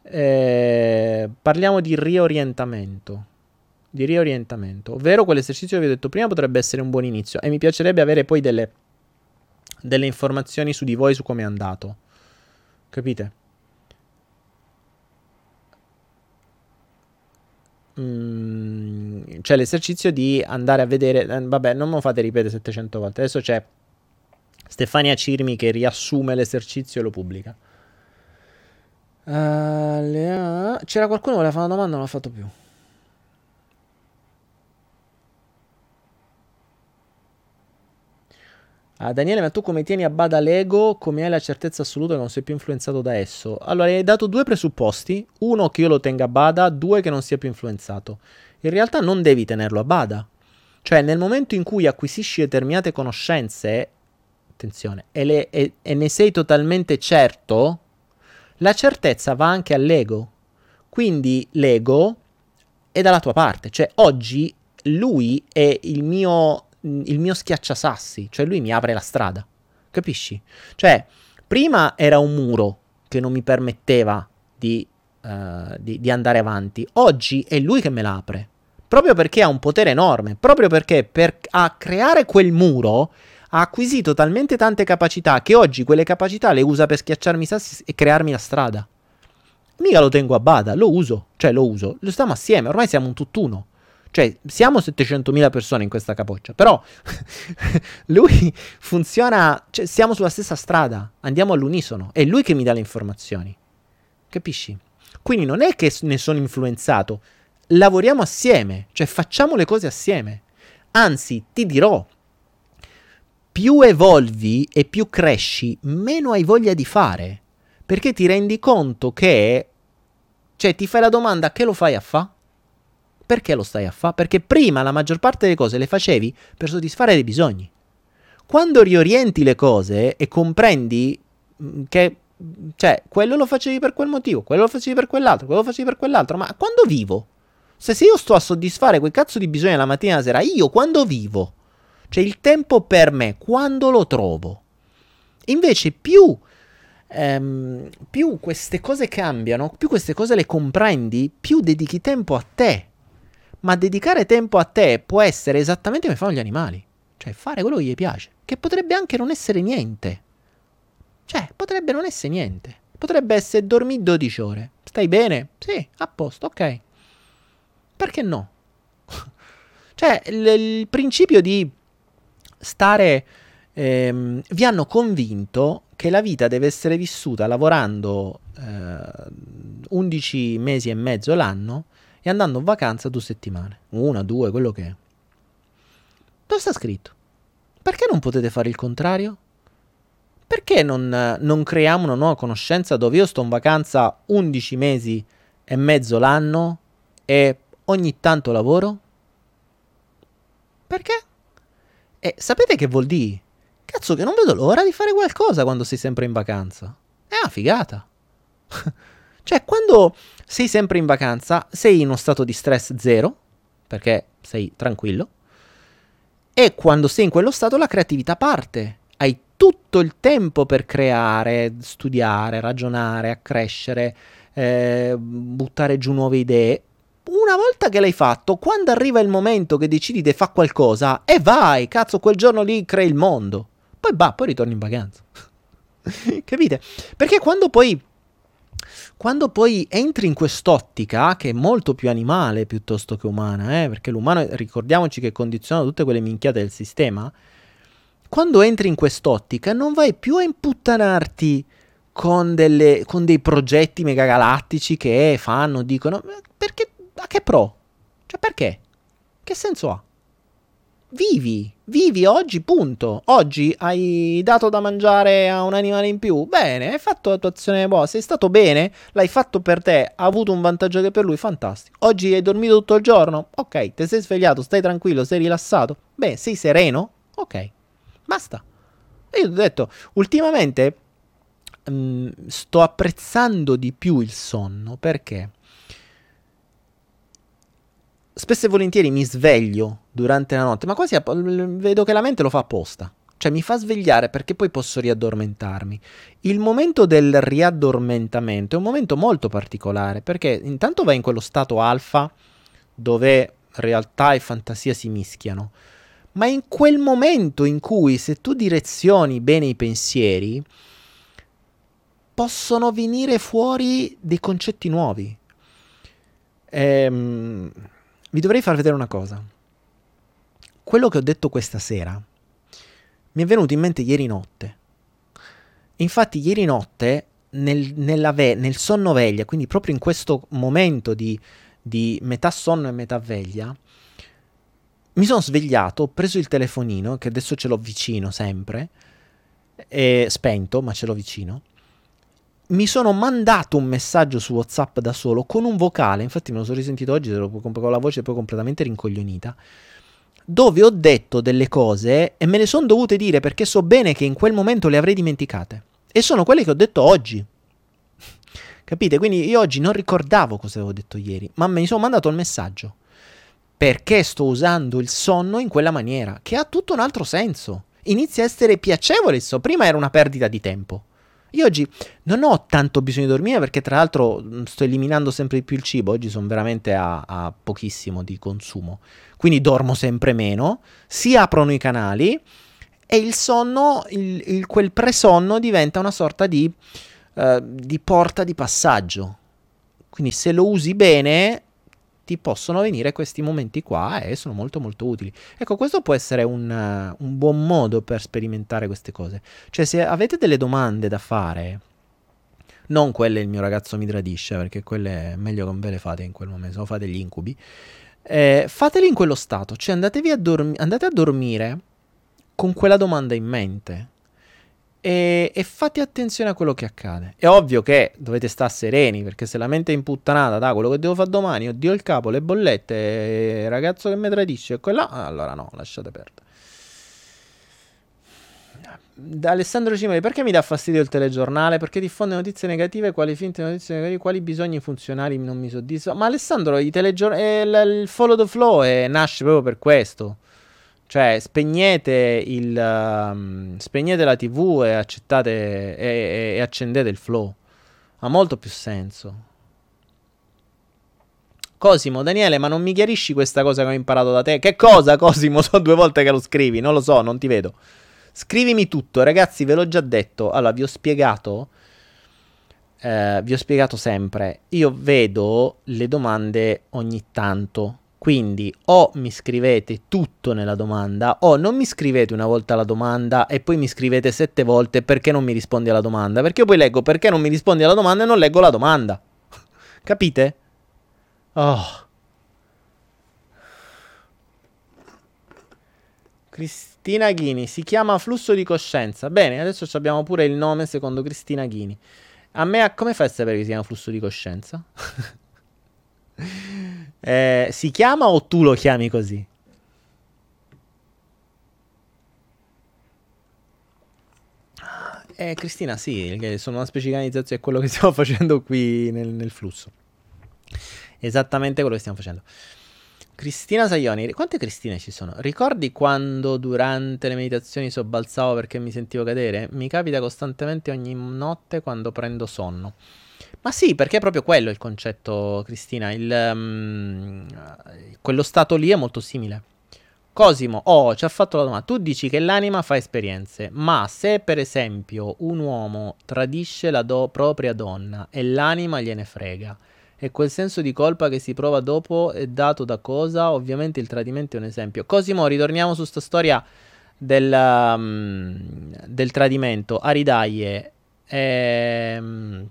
Eh, parliamo di riorientamento. Di riorientamento, ovvero quell'esercizio che vi ho detto prima potrebbe essere un buon inizio e mi piacerebbe avere poi delle, delle informazioni su di voi, su come è andato. Capite? Mm, cioè l'esercizio di andare a vedere, eh, vabbè, non me lo fate ripetere 700 volte. Adesso c'è Stefania Cirmi che riassume l'esercizio e lo pubblica. Uh, c'era qualcuno che voleva fare una domanda, non l'ha fatto più. Ah, Daniele, ma tu come tieni a bada l'ego? Come hai la certezza assoluta che non sei più influenzato da esso? Allora, hai dato due presupposti. Uno, che io lo tenga a bada. Due, che non sia più influenzato. In realtà non devi tenerlo a bada. Cioè, nel momento in cui acquisisci determinate conoscenze, attenzione, e, le, e, e ne sei totalmente certo, la certezza va anche all'ego. Quindi l'ego è dalla tua parte. Cioè, oggi lui è il mio, il mio schiacciasassi, cioè lui mi apre la strada. Capisci? Cioè, prima era un muro che non mi permetteva di, uh, di, di andare avanti. Oggi è lui che me l'apre. Proprio perché ha un potere enorme. Proprio perché per a creare quel muro ha acquisito talmente tante capacità che oggi quelle capacità le usa per schiacciarmi i sassi e crearmi la strada. Mica lo tengo a bada, lo uso, cioè lo uso, lo stiamo assieme, ormai siamo un tutt'uno. Cioè, siamo 700.000 persone in questa capoccia, però *laughs* lui funziona, cioè siamo sulla stessa strada, andiamo all'unisono, è lui che mi dà le informazioni. Capisci? Quindi non è che ne sono influenzato, lavoriamo assieme, cioè facciamo le cose assieme. Anzi, ti dirò, più evolvi e più cresci, meno hai voglia di fare. Perché ti rendi conto che... Cioè, ti fai la domanda, che lo fai a fa? Perché lo stai a fa? Perché prima la maggior parte delle cose le facevi per soddisfare dei bisogni. Quando riorienti le cose e comprendi mm, che... Cioè, quello lo facevi per quel motivo, quello lo facevi per quell'altro, quello lo facevi per quell'altro, ma quando vivo? Se, se io sto a soddisfare quel cazzo di bisogni la mattina e la sera, io quando vivo? Cioè il tempo per me, quando lo trovo. Invece più, ehm, più queste cose cambiano, più queste cose le comprendi, più dedichi tempo a te. Ma dedicare tempo a te può essere esattamente come fanno gli animali. Cioè fare quello che gli piace. Che potrebbe anche non essere niente. Cioè, potrebbe non essere niente. Potrebbe essere dormire 12 ore. Stai bene? Sì, a posto, ok. Perché no? *laughs* cioè, l- il principio di stare... Ehm, vi hanno convinto che la vita deve essere vissuta lavorando eh, 11 mesi e mezzo l'anno e andando in vacanza due settimane, una, due, quello che è. Dove sta scritto? Perché non potete fare il contrario? Perché non, non creiamo una nuova conoscenza dove io sto in vacanza 11 mesi e mezzo l'anno e ogni tanto lavoro? Perché? E sapete che vuol dire? Cazzo che non vedo l'ora di fare qualcosa quando sei sempre in vacanza. È una figata. *laughs* cioè, quando sei sempre in vacanza, sei in uno stato di stress zero, perché sei tranquillo, e quando sei in quello stato la creatività parte. Hai tutto il tempo per creare, studiare, ragionare, accrescere, eh, buttare giù nuove idee una volta che l'hai fatto, quando arriva il momento che decidi di fare qualcosa, e vai, cazzo, quel giorno lì crei il mondo. Poi va, poi ritorni in vacanza. *laughs* Capite? Perché quando poi quando poi entri in quest'ottica, che è molto più animale piuttosto che umana, eh, perché l'umano, ricordiamoci che condiziona tutte quelle minchiate del sistema, quando entri in quest'ottica non vai più a imputtanarti con, delle, con dei progetti megagalattici che fanno, dicono, perché, a che pro? Cioè perché? Che senso ha? Vivi, vivi oggi, punto. Oggi hai dato da mangiare a un animale in più. Bene, hai fatto la tua azione buona. Sei stato bene, l'hai fatto per te, ha avuto un vantaggio che per lui, fantastico. Oggi hai dormito tutto il giorno? Ok, ti sei svegliato, stai tranquillo, sei rilassato? Beh, sei sereno? Ok, basta. Io ti ho detto, ultimamente mh, mm, sto apprezzando di più il sonno perché spesso e volentieri mi sveglio durante la notte, ma quasi vedo che la mente lo fa apposta. Cioè mi fa svegliare perché poi posso riaddormentarmi. Il momento del riaddormentamento è un momento molto particolare perché intanto vai in quello stato alfa dove realtà e fantasia si mischiano. Ma in quel momento in cui se tu direzioni bene i pensieri, possono venire fuori dei concetti nuovi. Ehm, vi dovrei far vedere una cosa. Quello che ho detto questa sera mi è venuto in mente ieri notte. Infatti, ieri notte, nel, ve- nel sonno veglia, quindi proprio in questo momento di, di metà sonno e metà veglia, mi sono svegliato, ho preso il telefonino, che adesso ce l'ho vicino sempre, spento, ma ce l'ho vicino. Mi sono mandato un messaggio su WhatsApp da solo con un vocale, infatti me lo sono risentito oggi, con la voce poi completamente rincoglionita, dove ho detto delle cose e me le sono dovute dire perché so bene che in quel momento le avrei dimenticate. E sono quelle che ho detto oggi. *laughs* Capite? Quindi io oggi non ricordavo cosa avevo detto ieri, ma mi sono mandato il messaggio perché sto usando il sonno in quella maniera, che ha tutto un altro senso. Inizia a essere piacevole il sonno. Prima era una perdita di tempo. Io oggi non ho tanto bisogno di dormire perché tra l'altro mm, sto eliminando sempre di più il cibo, oggi sono veramente a, a pochissimo di consumo, quindi dormo sempre meno, si aprono i canali e il sonno, il, il, quel presonno diventa una sorta di, uh, di porta di passaggio. Quindi se lo usi bene ti possono venire questi momenti qua e sono molto molto utili. Ecco, questo può essere un, uh, un buon modo per sperimentare queste cose. Cioè, se avete delle domande da fare, non quelle il mio ragazzo mi tradisce, perché quelle è meglio che non ve le fate in quel momento, no fate gli incubi. Eh, fateli in quello stato, cioè andatevi a dormi- andate a dormire con quella domanda in mente e, e, fate attenzione a quello che accade. È ovvio che dovete stare sereni perché se la mente è imputtanata da quello che devo fare domani, oddio il capo, le bollette, il ragazzo che mi tradisce quella, allora no, lasciate perdere. Da Alessandro Cimoli, perché mi dà fastidio il telegiornale? Perché diffonde notizie negative, quali finte notizie negative, quali bisogni funzionali non mi soddisfano. Ma Alessandro, i telegiornali, eh, il follow the flow eh, nasce proprio per questo. Cioè, spegnete, il, um, spegnete la TV e, accettate, e, e, e accendete il flow. Ha molto più senso. Cosimo, Daniele, ma non mi chiarisci questa cosa che ho imparato da te? Che cosa, Cosimo? *laughs* Sono due volte che lo scrivi, non lo so, non ti vedo. Scrivimi tutto, ragazzi, ve l'ho già detto. Allora, vi ho spiegato. Eh, vi ho spiegato sempre. Io vedo le domande ogni tanto. Quindi o mi scrivete tutto nella domanda o non mi scrivete una volta la domanda e poi mi scrivete sette volte perché non mi rispondi alla domanda. Perché io poi leggo perché non mi rispondi alla domanda e non leggo la domanda. *laughs* Capite? Oh. Cristina Ghini si chiama flusso di coscienza. Bene, adesso abbiamo pure il nome secondo Cristina Ghini. A me, come fai a sapere che si chiama flusso di coscienza? *laughs* Eh, si chiama o tu lo chiami così? Eh, Cristina, sì, sono una specializzazione, è quello che *laughs* stiamo facendo qui nel, nel flusso. Esattamente quello che stiamo facendo. Cristina Saioni, quante Cristine ci sono? Ricordi quando durante le meditazioni sobbalzavo perché mi sentivo cadere? Mi capita costantemente ogni notte quando prendo sonno. Ma sì, perché è proprio quello il concetto, Cristina. Il, um, quello stato lì è molto simile. Cosimo, oh, ci ha fatto la domanda. Tu dici che l'anima fa esperienze, ma se per esempio un uomo tradisce la do- propria donna e l'anima gliene frega, e quel senso di colpa che si prova dopo è dato da cosa? Ovviamente il tradimento è un esempio. Cosimo, ritorniamo su sta storia del, um, del tradimento. Aridaie, ehm,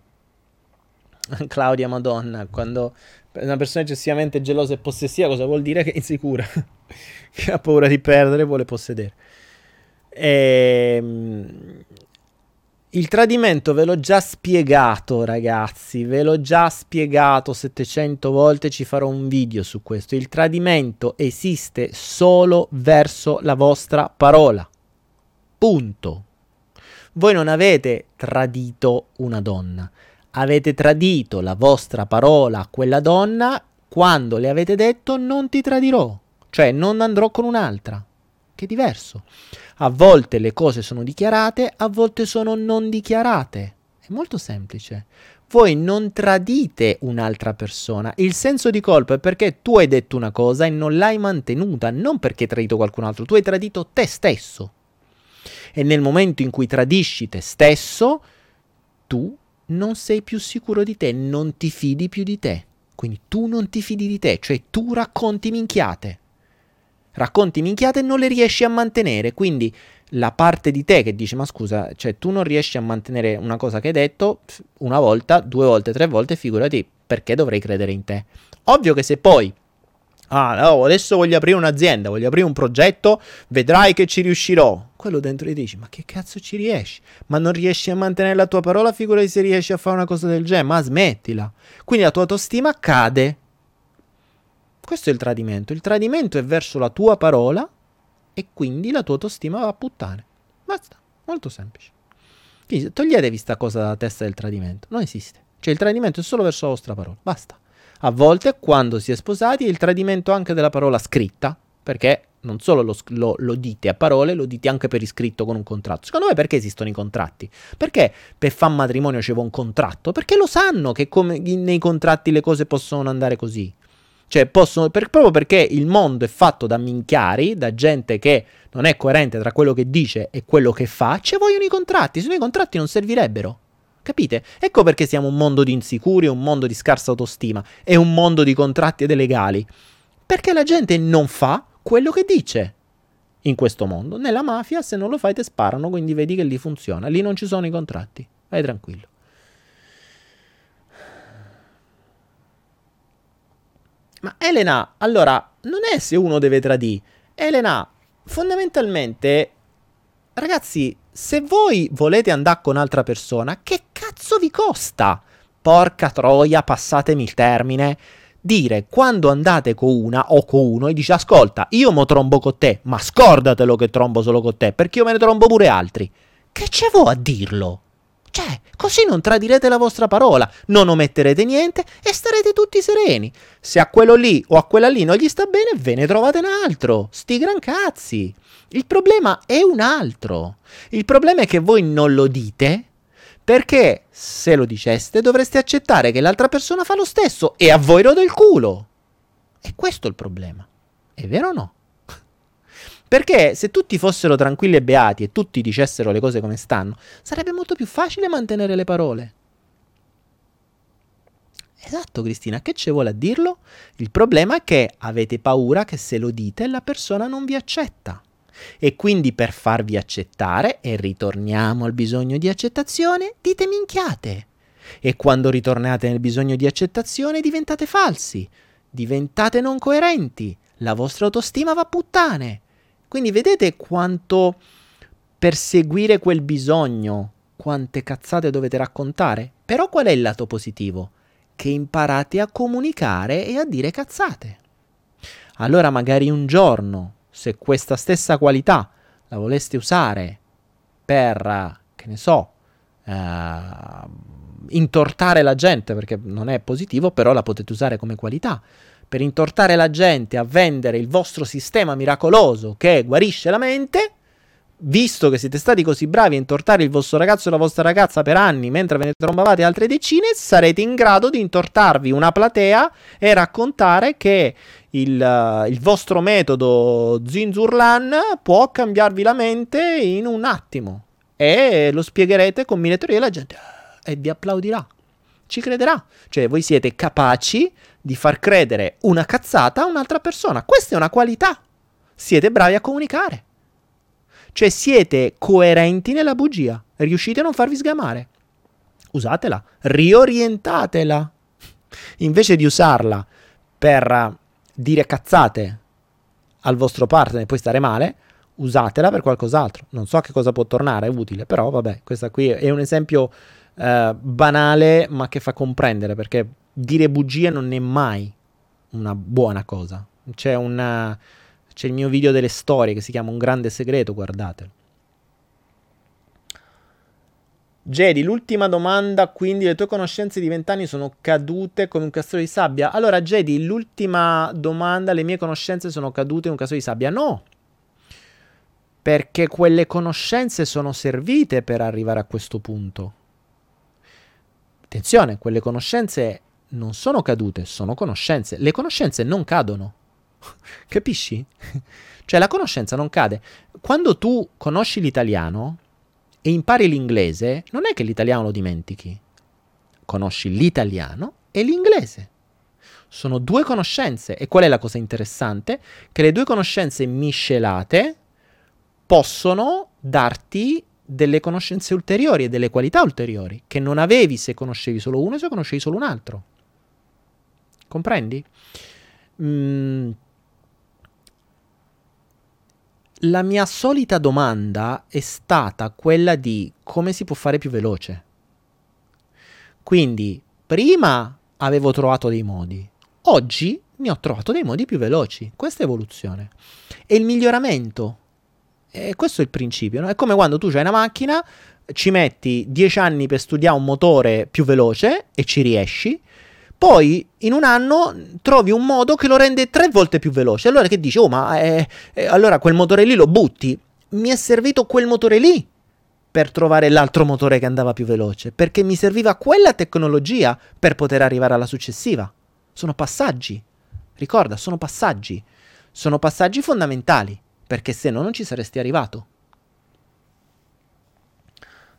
*laughs* Claudia Madonna, quando una persona eccessivamente gelosa e possessiva, cosa vuol dire? Che è insicura, *laughs* che ha paura di perdere e vuole possedere. Ehm, il tradimento ve l'ho già spiegato, ragazzi, ve l'ho già spiegato 700 volte, ci farò un video su questo. Il tradimento esiste solo verso la vostra parola. Punto. Voi non avete tradito una donna, avete tradito la vostra parola a quella donna quando le avete detto non ti tradirò, cioè non andrò con un'altra, che diverso. A volte le cose sono dichiarate, a volte sono non dichiarate. È molto semplice. Voi non tradite un'altra persona. Il senso di colpa è perché tu hai detto una cosa e non l'hai mantenuta, non perché hai tradito qualcun altro, tu hai tradito te stesso. E nel momento in cui tradisci te stesso, tu non sei più sicuro di te, non ti fidi più di te. Quindi tu non ti fidi di te, cioè tu racconti minchiate racconti minchiate e non le riesci a mantenere. Quindi la parte di te che dice: Ma scusa, cioè tu non riesci a mantenere una cosa che hai detto una volta, due volte, tre volte, figurati perché dovrei credere in te. Ovvio che se poi. Ah, no, adesso voglio aprire un'azienda, voglio aprire un progetto, vedrai che ci riuscirò. Quello dentro ti dici, ma che cazzo ci riesci? Ma non riesci a mantenere la tua parola, figurati se riesci a fare una cosa del genere, ma smettila. Quindi la tua autostima cade questo è il tradimento. Il tradimento è verso la tua parola e quindi la tua autostima va a puttane. Basta, molto semplice. Quindi toglietevi sta cosa dalla testa del tradimento. Non esiste. Cioè il tradimento è solo verso la vostra parola. Basta. A volte, quando si è sposati, è il tradimento anche della parola scritta, perché non solo lo, lo, lo, dite a parole, lo dite anche per iscritto con un contratto. Secondo me perché esistono i contratti? Perché per fare matrimonio c'è un contratto? Perché lo sanno che come nei contratti le cose possono andare così. Cioè, possono, per, proprio perché il mondo è fatto da minchiari, da gente che non è coerente tra quello che dice e quello che fa, ci vogliono i contratti, se no i contratti non servirebbero. Capite? Ecco perché siamo un mondo di insicuri, un mondo di scarsa autostima e un mondo di contratti ed legali. Perché la gente non fa quello che dice in questo mondo. Nella mafia, se non lo fai, ti sparano, quindi vedi che lì funziona. Lì non ci sono i contratti. Vai tranquillo. Ma Elena, allora, non è se uno deve tradire. Elena, fondamentalmente, ragazzi, se voi volete andare con un'altra persona, che cazzo vi costa? Porca troia, passatemi il termine. Dire quando andate con una o con uno e dice ascolta, io mo trombo con te, ma scordatelo che trombo solo con te, perché io me ne trombo pure altri. Che c'è voi a dirlo? Cioè, così non tradirete la vostra parola, non ometterete niente e starete tutti sereni. Se a quello lì o a quella lì non gli sta bene, ve ne trovate un altro. Sti gran cazzi. Il problema è un altro. Il problema è che voi non lo dite perché se lo diceste dovreste accettare che l'altra persona fa lo stesso e a voi rode il culo. E questo è il problema. È vero o no? *laughs* Perché se tutti fossero tranquilli e beati e tutti dicessero le cose come stanno, sarebbe molto più facile mantenere le parole. Esatto, Cristina, che ci vuole a dirlo? Il problema è che avete paura che se lo dite la persona non vi accetta. E quindi per farvi accettare, e ritorniamo al bisogno di accettazione, dite minchiate. E quando ritornate nel bisogno di accettazione diventate falsi, diventate non coerenti, la vostra autostima va a puttane. Quindi vedete quanto perseguire quel bisogno, quante cazzate dovete raccontare. Però qual è il lato positivo? Che imparate a comunicare e a dire cazzate. Allora magari un giorno, se questa stessa qualità la voleste usare per, che ne so, uh, intortare la gente, perché non è positivo, però la potete usare come qualità per intortare la gente a vendere il vostro sistema miracoloso che guarisce la mente, visto che siete stati così bravi a intortare il vostro ragazzo e la vostra ragazza per anni mentre ve ne trombavate altre decine, sarete in grado di intortarvi una platea e raccontare che il, il vostro metodo Zinzurlan può cambiarvi la mente in un attimo. E lo spiegherete con mille teorie e la gente e vi applaudirà. Ci crederà. Cioè, voi siete capaci di far credere una cazzata a un'altra persona. Questa è una qualità. Siete bravi a comunicare. Cioè siete coerenti nella bugia, riuscite a non farvi sgamare. Usatela, riorientatela. Invece di usarla per dire cazzate al vostro partner e poi stare male, usatela per qualcos'altro. Non so che cosa può tornare utile, però vabbè, questo qui è un esempio eh, banale ma che fa comprendere perché dire bugie non è mai una buona cosa. C'è una c'è il mio video delle storie che si chiama Un grande segreto, guardate. Jedi, l'ultima domanda, quindi le tue conoscenze di vent'anni sono cadute come un castello di sabbia? Allora, Jedi, l'ultima domanda, le mie conoscenze sono cadute in un castello di sabbia? No, perché quelle conoscenze sono servite per arrivare a questo punto. Attenzione, quelle conoscenze non sono cadute, sono conoscenze. Le conoscenze non cadono. *laughs* Capisci? *laughs* Cioè la conoscenza non cade. Quando tu conosci l'italiano e impari l'inglese, non è che l'italiano lo dimentichi. Conosci l'italiano e l'inglese. Sono due conoscenze. E qual è la cosa interessante? Che le due conoscenze miscelate possono darti delle conoscenze ulteriori e delle qualità ulteriori che non avevi se conoscevi solo uno e se conoscevi solo un altro. Comprendi? Mm, la mia solita domanda è stata quella di come si può fare più veloce. Quindi, prima avevo trovato dei modi, oggi ne ho trovato dei modi più veloci. Questa è evoluzione. E il miglioramento. E questo è il principio. No? È come quando tu hai una macchina, ci metti 10 anni per studiare un motore più veloce e ci riesci poi in un anno trovi un modo che lo rende tre volte più veloce. Allora che dici? Oh, ma eh, eh, allora quel motore lì lo butti. Mi è servito quel motore lì per trovare l'altro motore che andava più veloce, perché mi serviva quella tecnologia per poter arrivare alla successiva. Sono passaggi. Ricorda, sono passaggi. Sono passaggi fondamentali, perché se no non ci saresti arrivato.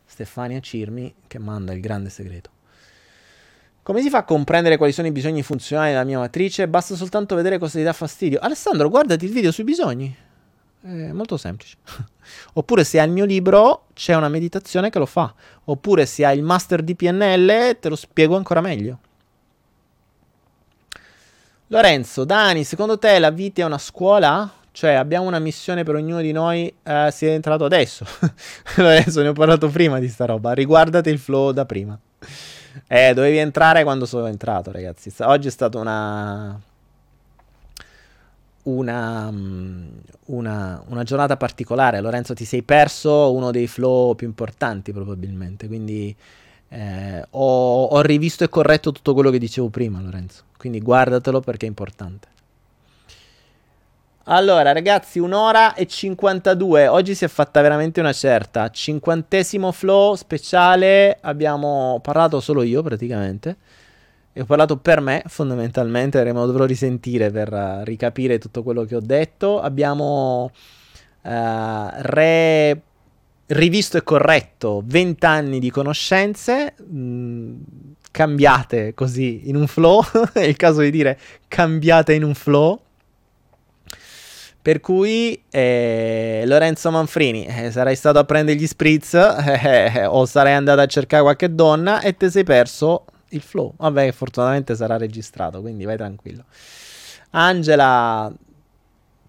Stefania Cirmi che manda il grande segreto. Come si fa a comprendere quali sono i bisogni funzionali della mia matrice? Basta soltanto vedere cosa ti dà fastidio. Alessandro, guardati il video sui bisogni. È molto semplice. *laughs* Oppure se hai il mio libro, c'è una meditazione che lo fa. Oppure se hai il master di PNL, te lo spiego ancora meglio. Lorenzo, Dani, secondo te la vita è una scuola? Cioè, abbiamo una missione per ognuno di noi. Eh, si è entrato adesso. *laughs* Lorenzo, ne ho parlato prima di sta roba. Riguardate il flow da prima. Eh, dovevi entrare quando sono entrato, ragazzi. Oggi è stata una. Una, mm, una, una, giornata particolare. Lorenzo, ti sei perso uno dei flow più importanti, probabilmente. Quindi eh, ho, ho rivisto e corretto tutto quello che dicevo prima, Lorenzo. Quindi guardatelo perché è importante. Allora, ragazzi, un'ora e 52. Oggi si è fatta veramente una certa. Cinquantesimo flow speciale. Abbiamo parlato solo io, praticamente. E ho parlato per me, fondamentalmente. Me dovrò risentire per uh, ricapire tutto quello che ho detto. Abbiamo uh, re... rivisto e corretto 20 anni di conoscenze. Mh, mm, cambiate così in un flow. *laughs* è il caso di dire cambiate in un flow per cui eh, Lorenzo Manfrini, eh, sarai stato a prendere gli spritz *laughs* eh, o sarai andato a cercare qualche donna e ti sei perso il flow. Vabbè, fortunatamente sarà registrato, quindi vai tranquillo. Angela,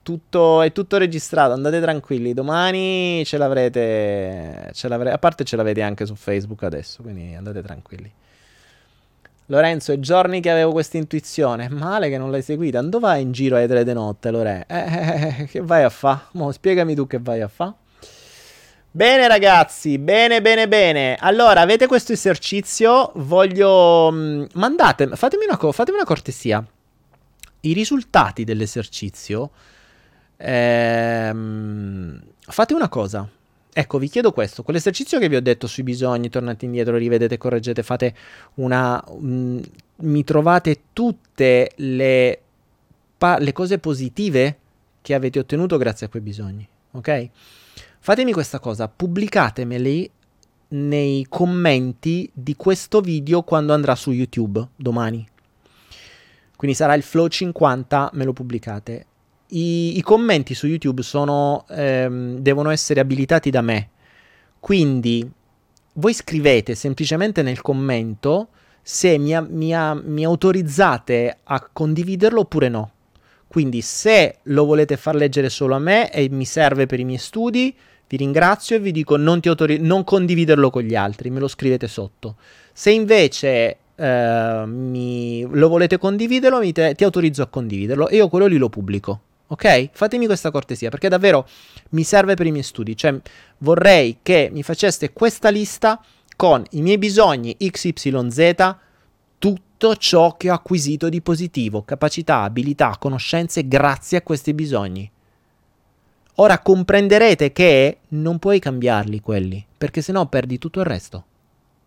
tutto, è tutto registrato, andate tranquilli. Domani ce l'avrete, ce l'avrete, a parte ce l'avete anche su Facebook adesso, quindi andate tranquilli. Lorenzo, è giorni che avevo questa intuizione. Male che non l'hai seguita. Dove vai in giro alle tre di notte, Lore? Eh, eh, eh, eh che vai a fa? Spiegami tu che vai a fa. Bene ragazzi, bene bene bene. Allora, avete questo esercizio? Voglio... Mh, mandate, fatemi una, fatemi una cortesia. I risultati dell'esercizio... Ehm, fate una cosa. Ecco, vi chiedo questo, quell'esercizio che vi ho detto sui bisogni, tornate indietro, rivedete, correggete, fate una... Mh, mm, mi trovate tutte le, pa- le cose positive che avete ottenuto grazie a quei bisogni, ok? Fatemi questa cosa, pubblicatemeli nei commenti di questo video quando andrà su YouTube domani. Quindi sarà il flow 50, me lo pubblicate. I, i commenti su YouTube sono, ehm, devono essere abilitati da me. Quindi voi scrivete semplicemente nel commento se mi, mi, mi autorizzate a condividerlo oppure no. Quindi se lo volete far leggere solo a me e mi serve per i miei studi, vi ringrazio e vi dico non, autori- non condividerlo con gli altri, me lo scrivete sotto. Se invece eh, mi, lo volete condividerlo, te- ti autorizzo a condividerlo e io quello lì lo pubblico. Ok? Fatemi questa cortesia perché davvero mi serve per i miei studi. Cioè, vorrei che mi faceste questa lista con i miei bisogni XYZ, tutto ciò che ho acquisito di positivo, capacità, abilità, conoscenze grazie a questi bisogni. Ora comprenderete che non puoi cambiarli quelli, perché sennò perdi tutto il resto.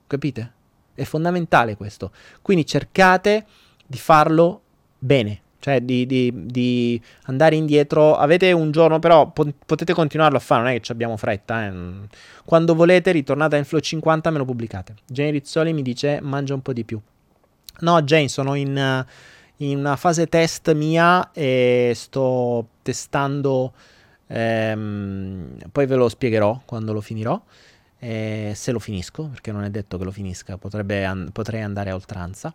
Capite? È fondamentale questo. Quindi cercate di farlo bene, cioè di, di, di andare indietro. Avete un giorno, però po- potete continuarlo a fare, non è che abbiamo fretta. Eh. Quando volete, ritornate nel Flow 50, me lo pubblicate. Jane Rizzoli mi dice mangia un po' di più. No, Jane, sono in, in una fase test mia e sto testando Ehm, poi ve lo spiegherò quando lo finirò. Eh, se lo finisco, perché non è detto che lo finisca, an- potrei andare a oltranza.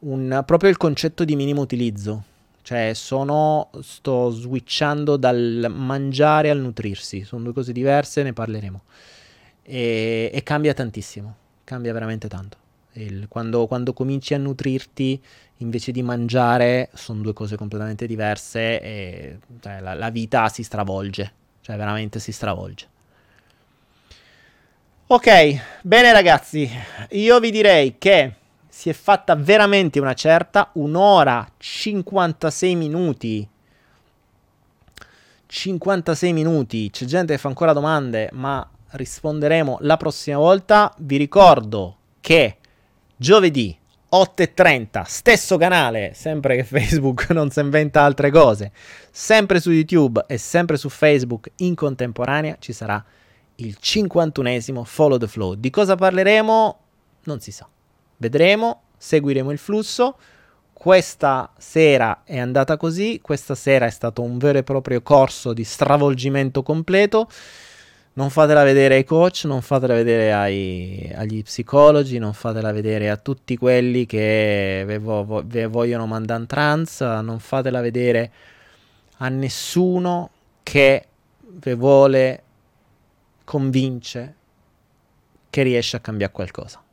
Un, proprio il concetto di minimo utilizzo, cioè sono, sto switchando dal mangiare al nutrirsi, sono due cose diverse, ne parleremo. E, e cambia tantissimo, cambia veramente tanto. Il, quando, quando, cominci a nutrirti invece di mangiare sono due cose completamente diverse e cioè, la, la, vita si stravolge, cioè veramente si stravolge. Ok, bene ragazzi, io vi direi che si è fatta veramente una certa, un'ora 56 minuti. 56 minuti, c'è gente che fa ancora domande, ma risponderemo la prossima volta. Vi ricordo che Giovedì 8.30, stesso canale, sempre che Facebook *laughs* non si inventa altre cose, sempre su YouTube e sempre su Facebook in contemporanea ci sarà il 51esimo Follow the Flow. Di cosa parleremo? Non si sa. Vedremo, seguiremo il flusso. Questa sera è andata così, questa sera è stato un vero e proprio corso di stravolgimento completo non fatela vedere ai coach, non fatela vedere ai, agli psicologi, non fatela vedere a tutti quelli che vi, vo- vi vogliono mandare in trans, non fatela vedere a nessuno che vi vuole convince che riesce a cambiare qualcosa.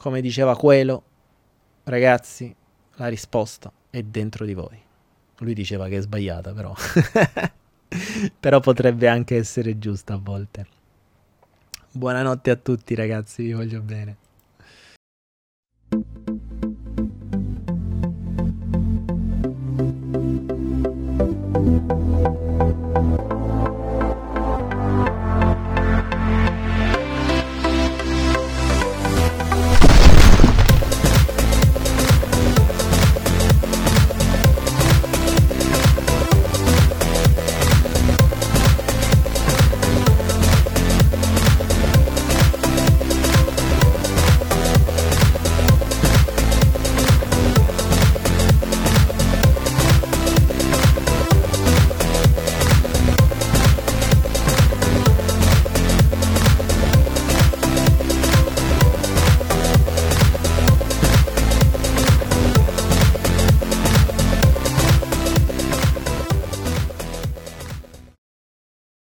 Come diceva quello, ragazzi, la risposta è dentro di voi. Lui diceva che è sbagliata, però. *laughs* Però potrebbe anche essere giusta a volte. Buonanotte a tutti ragazzi, vi voglio bene.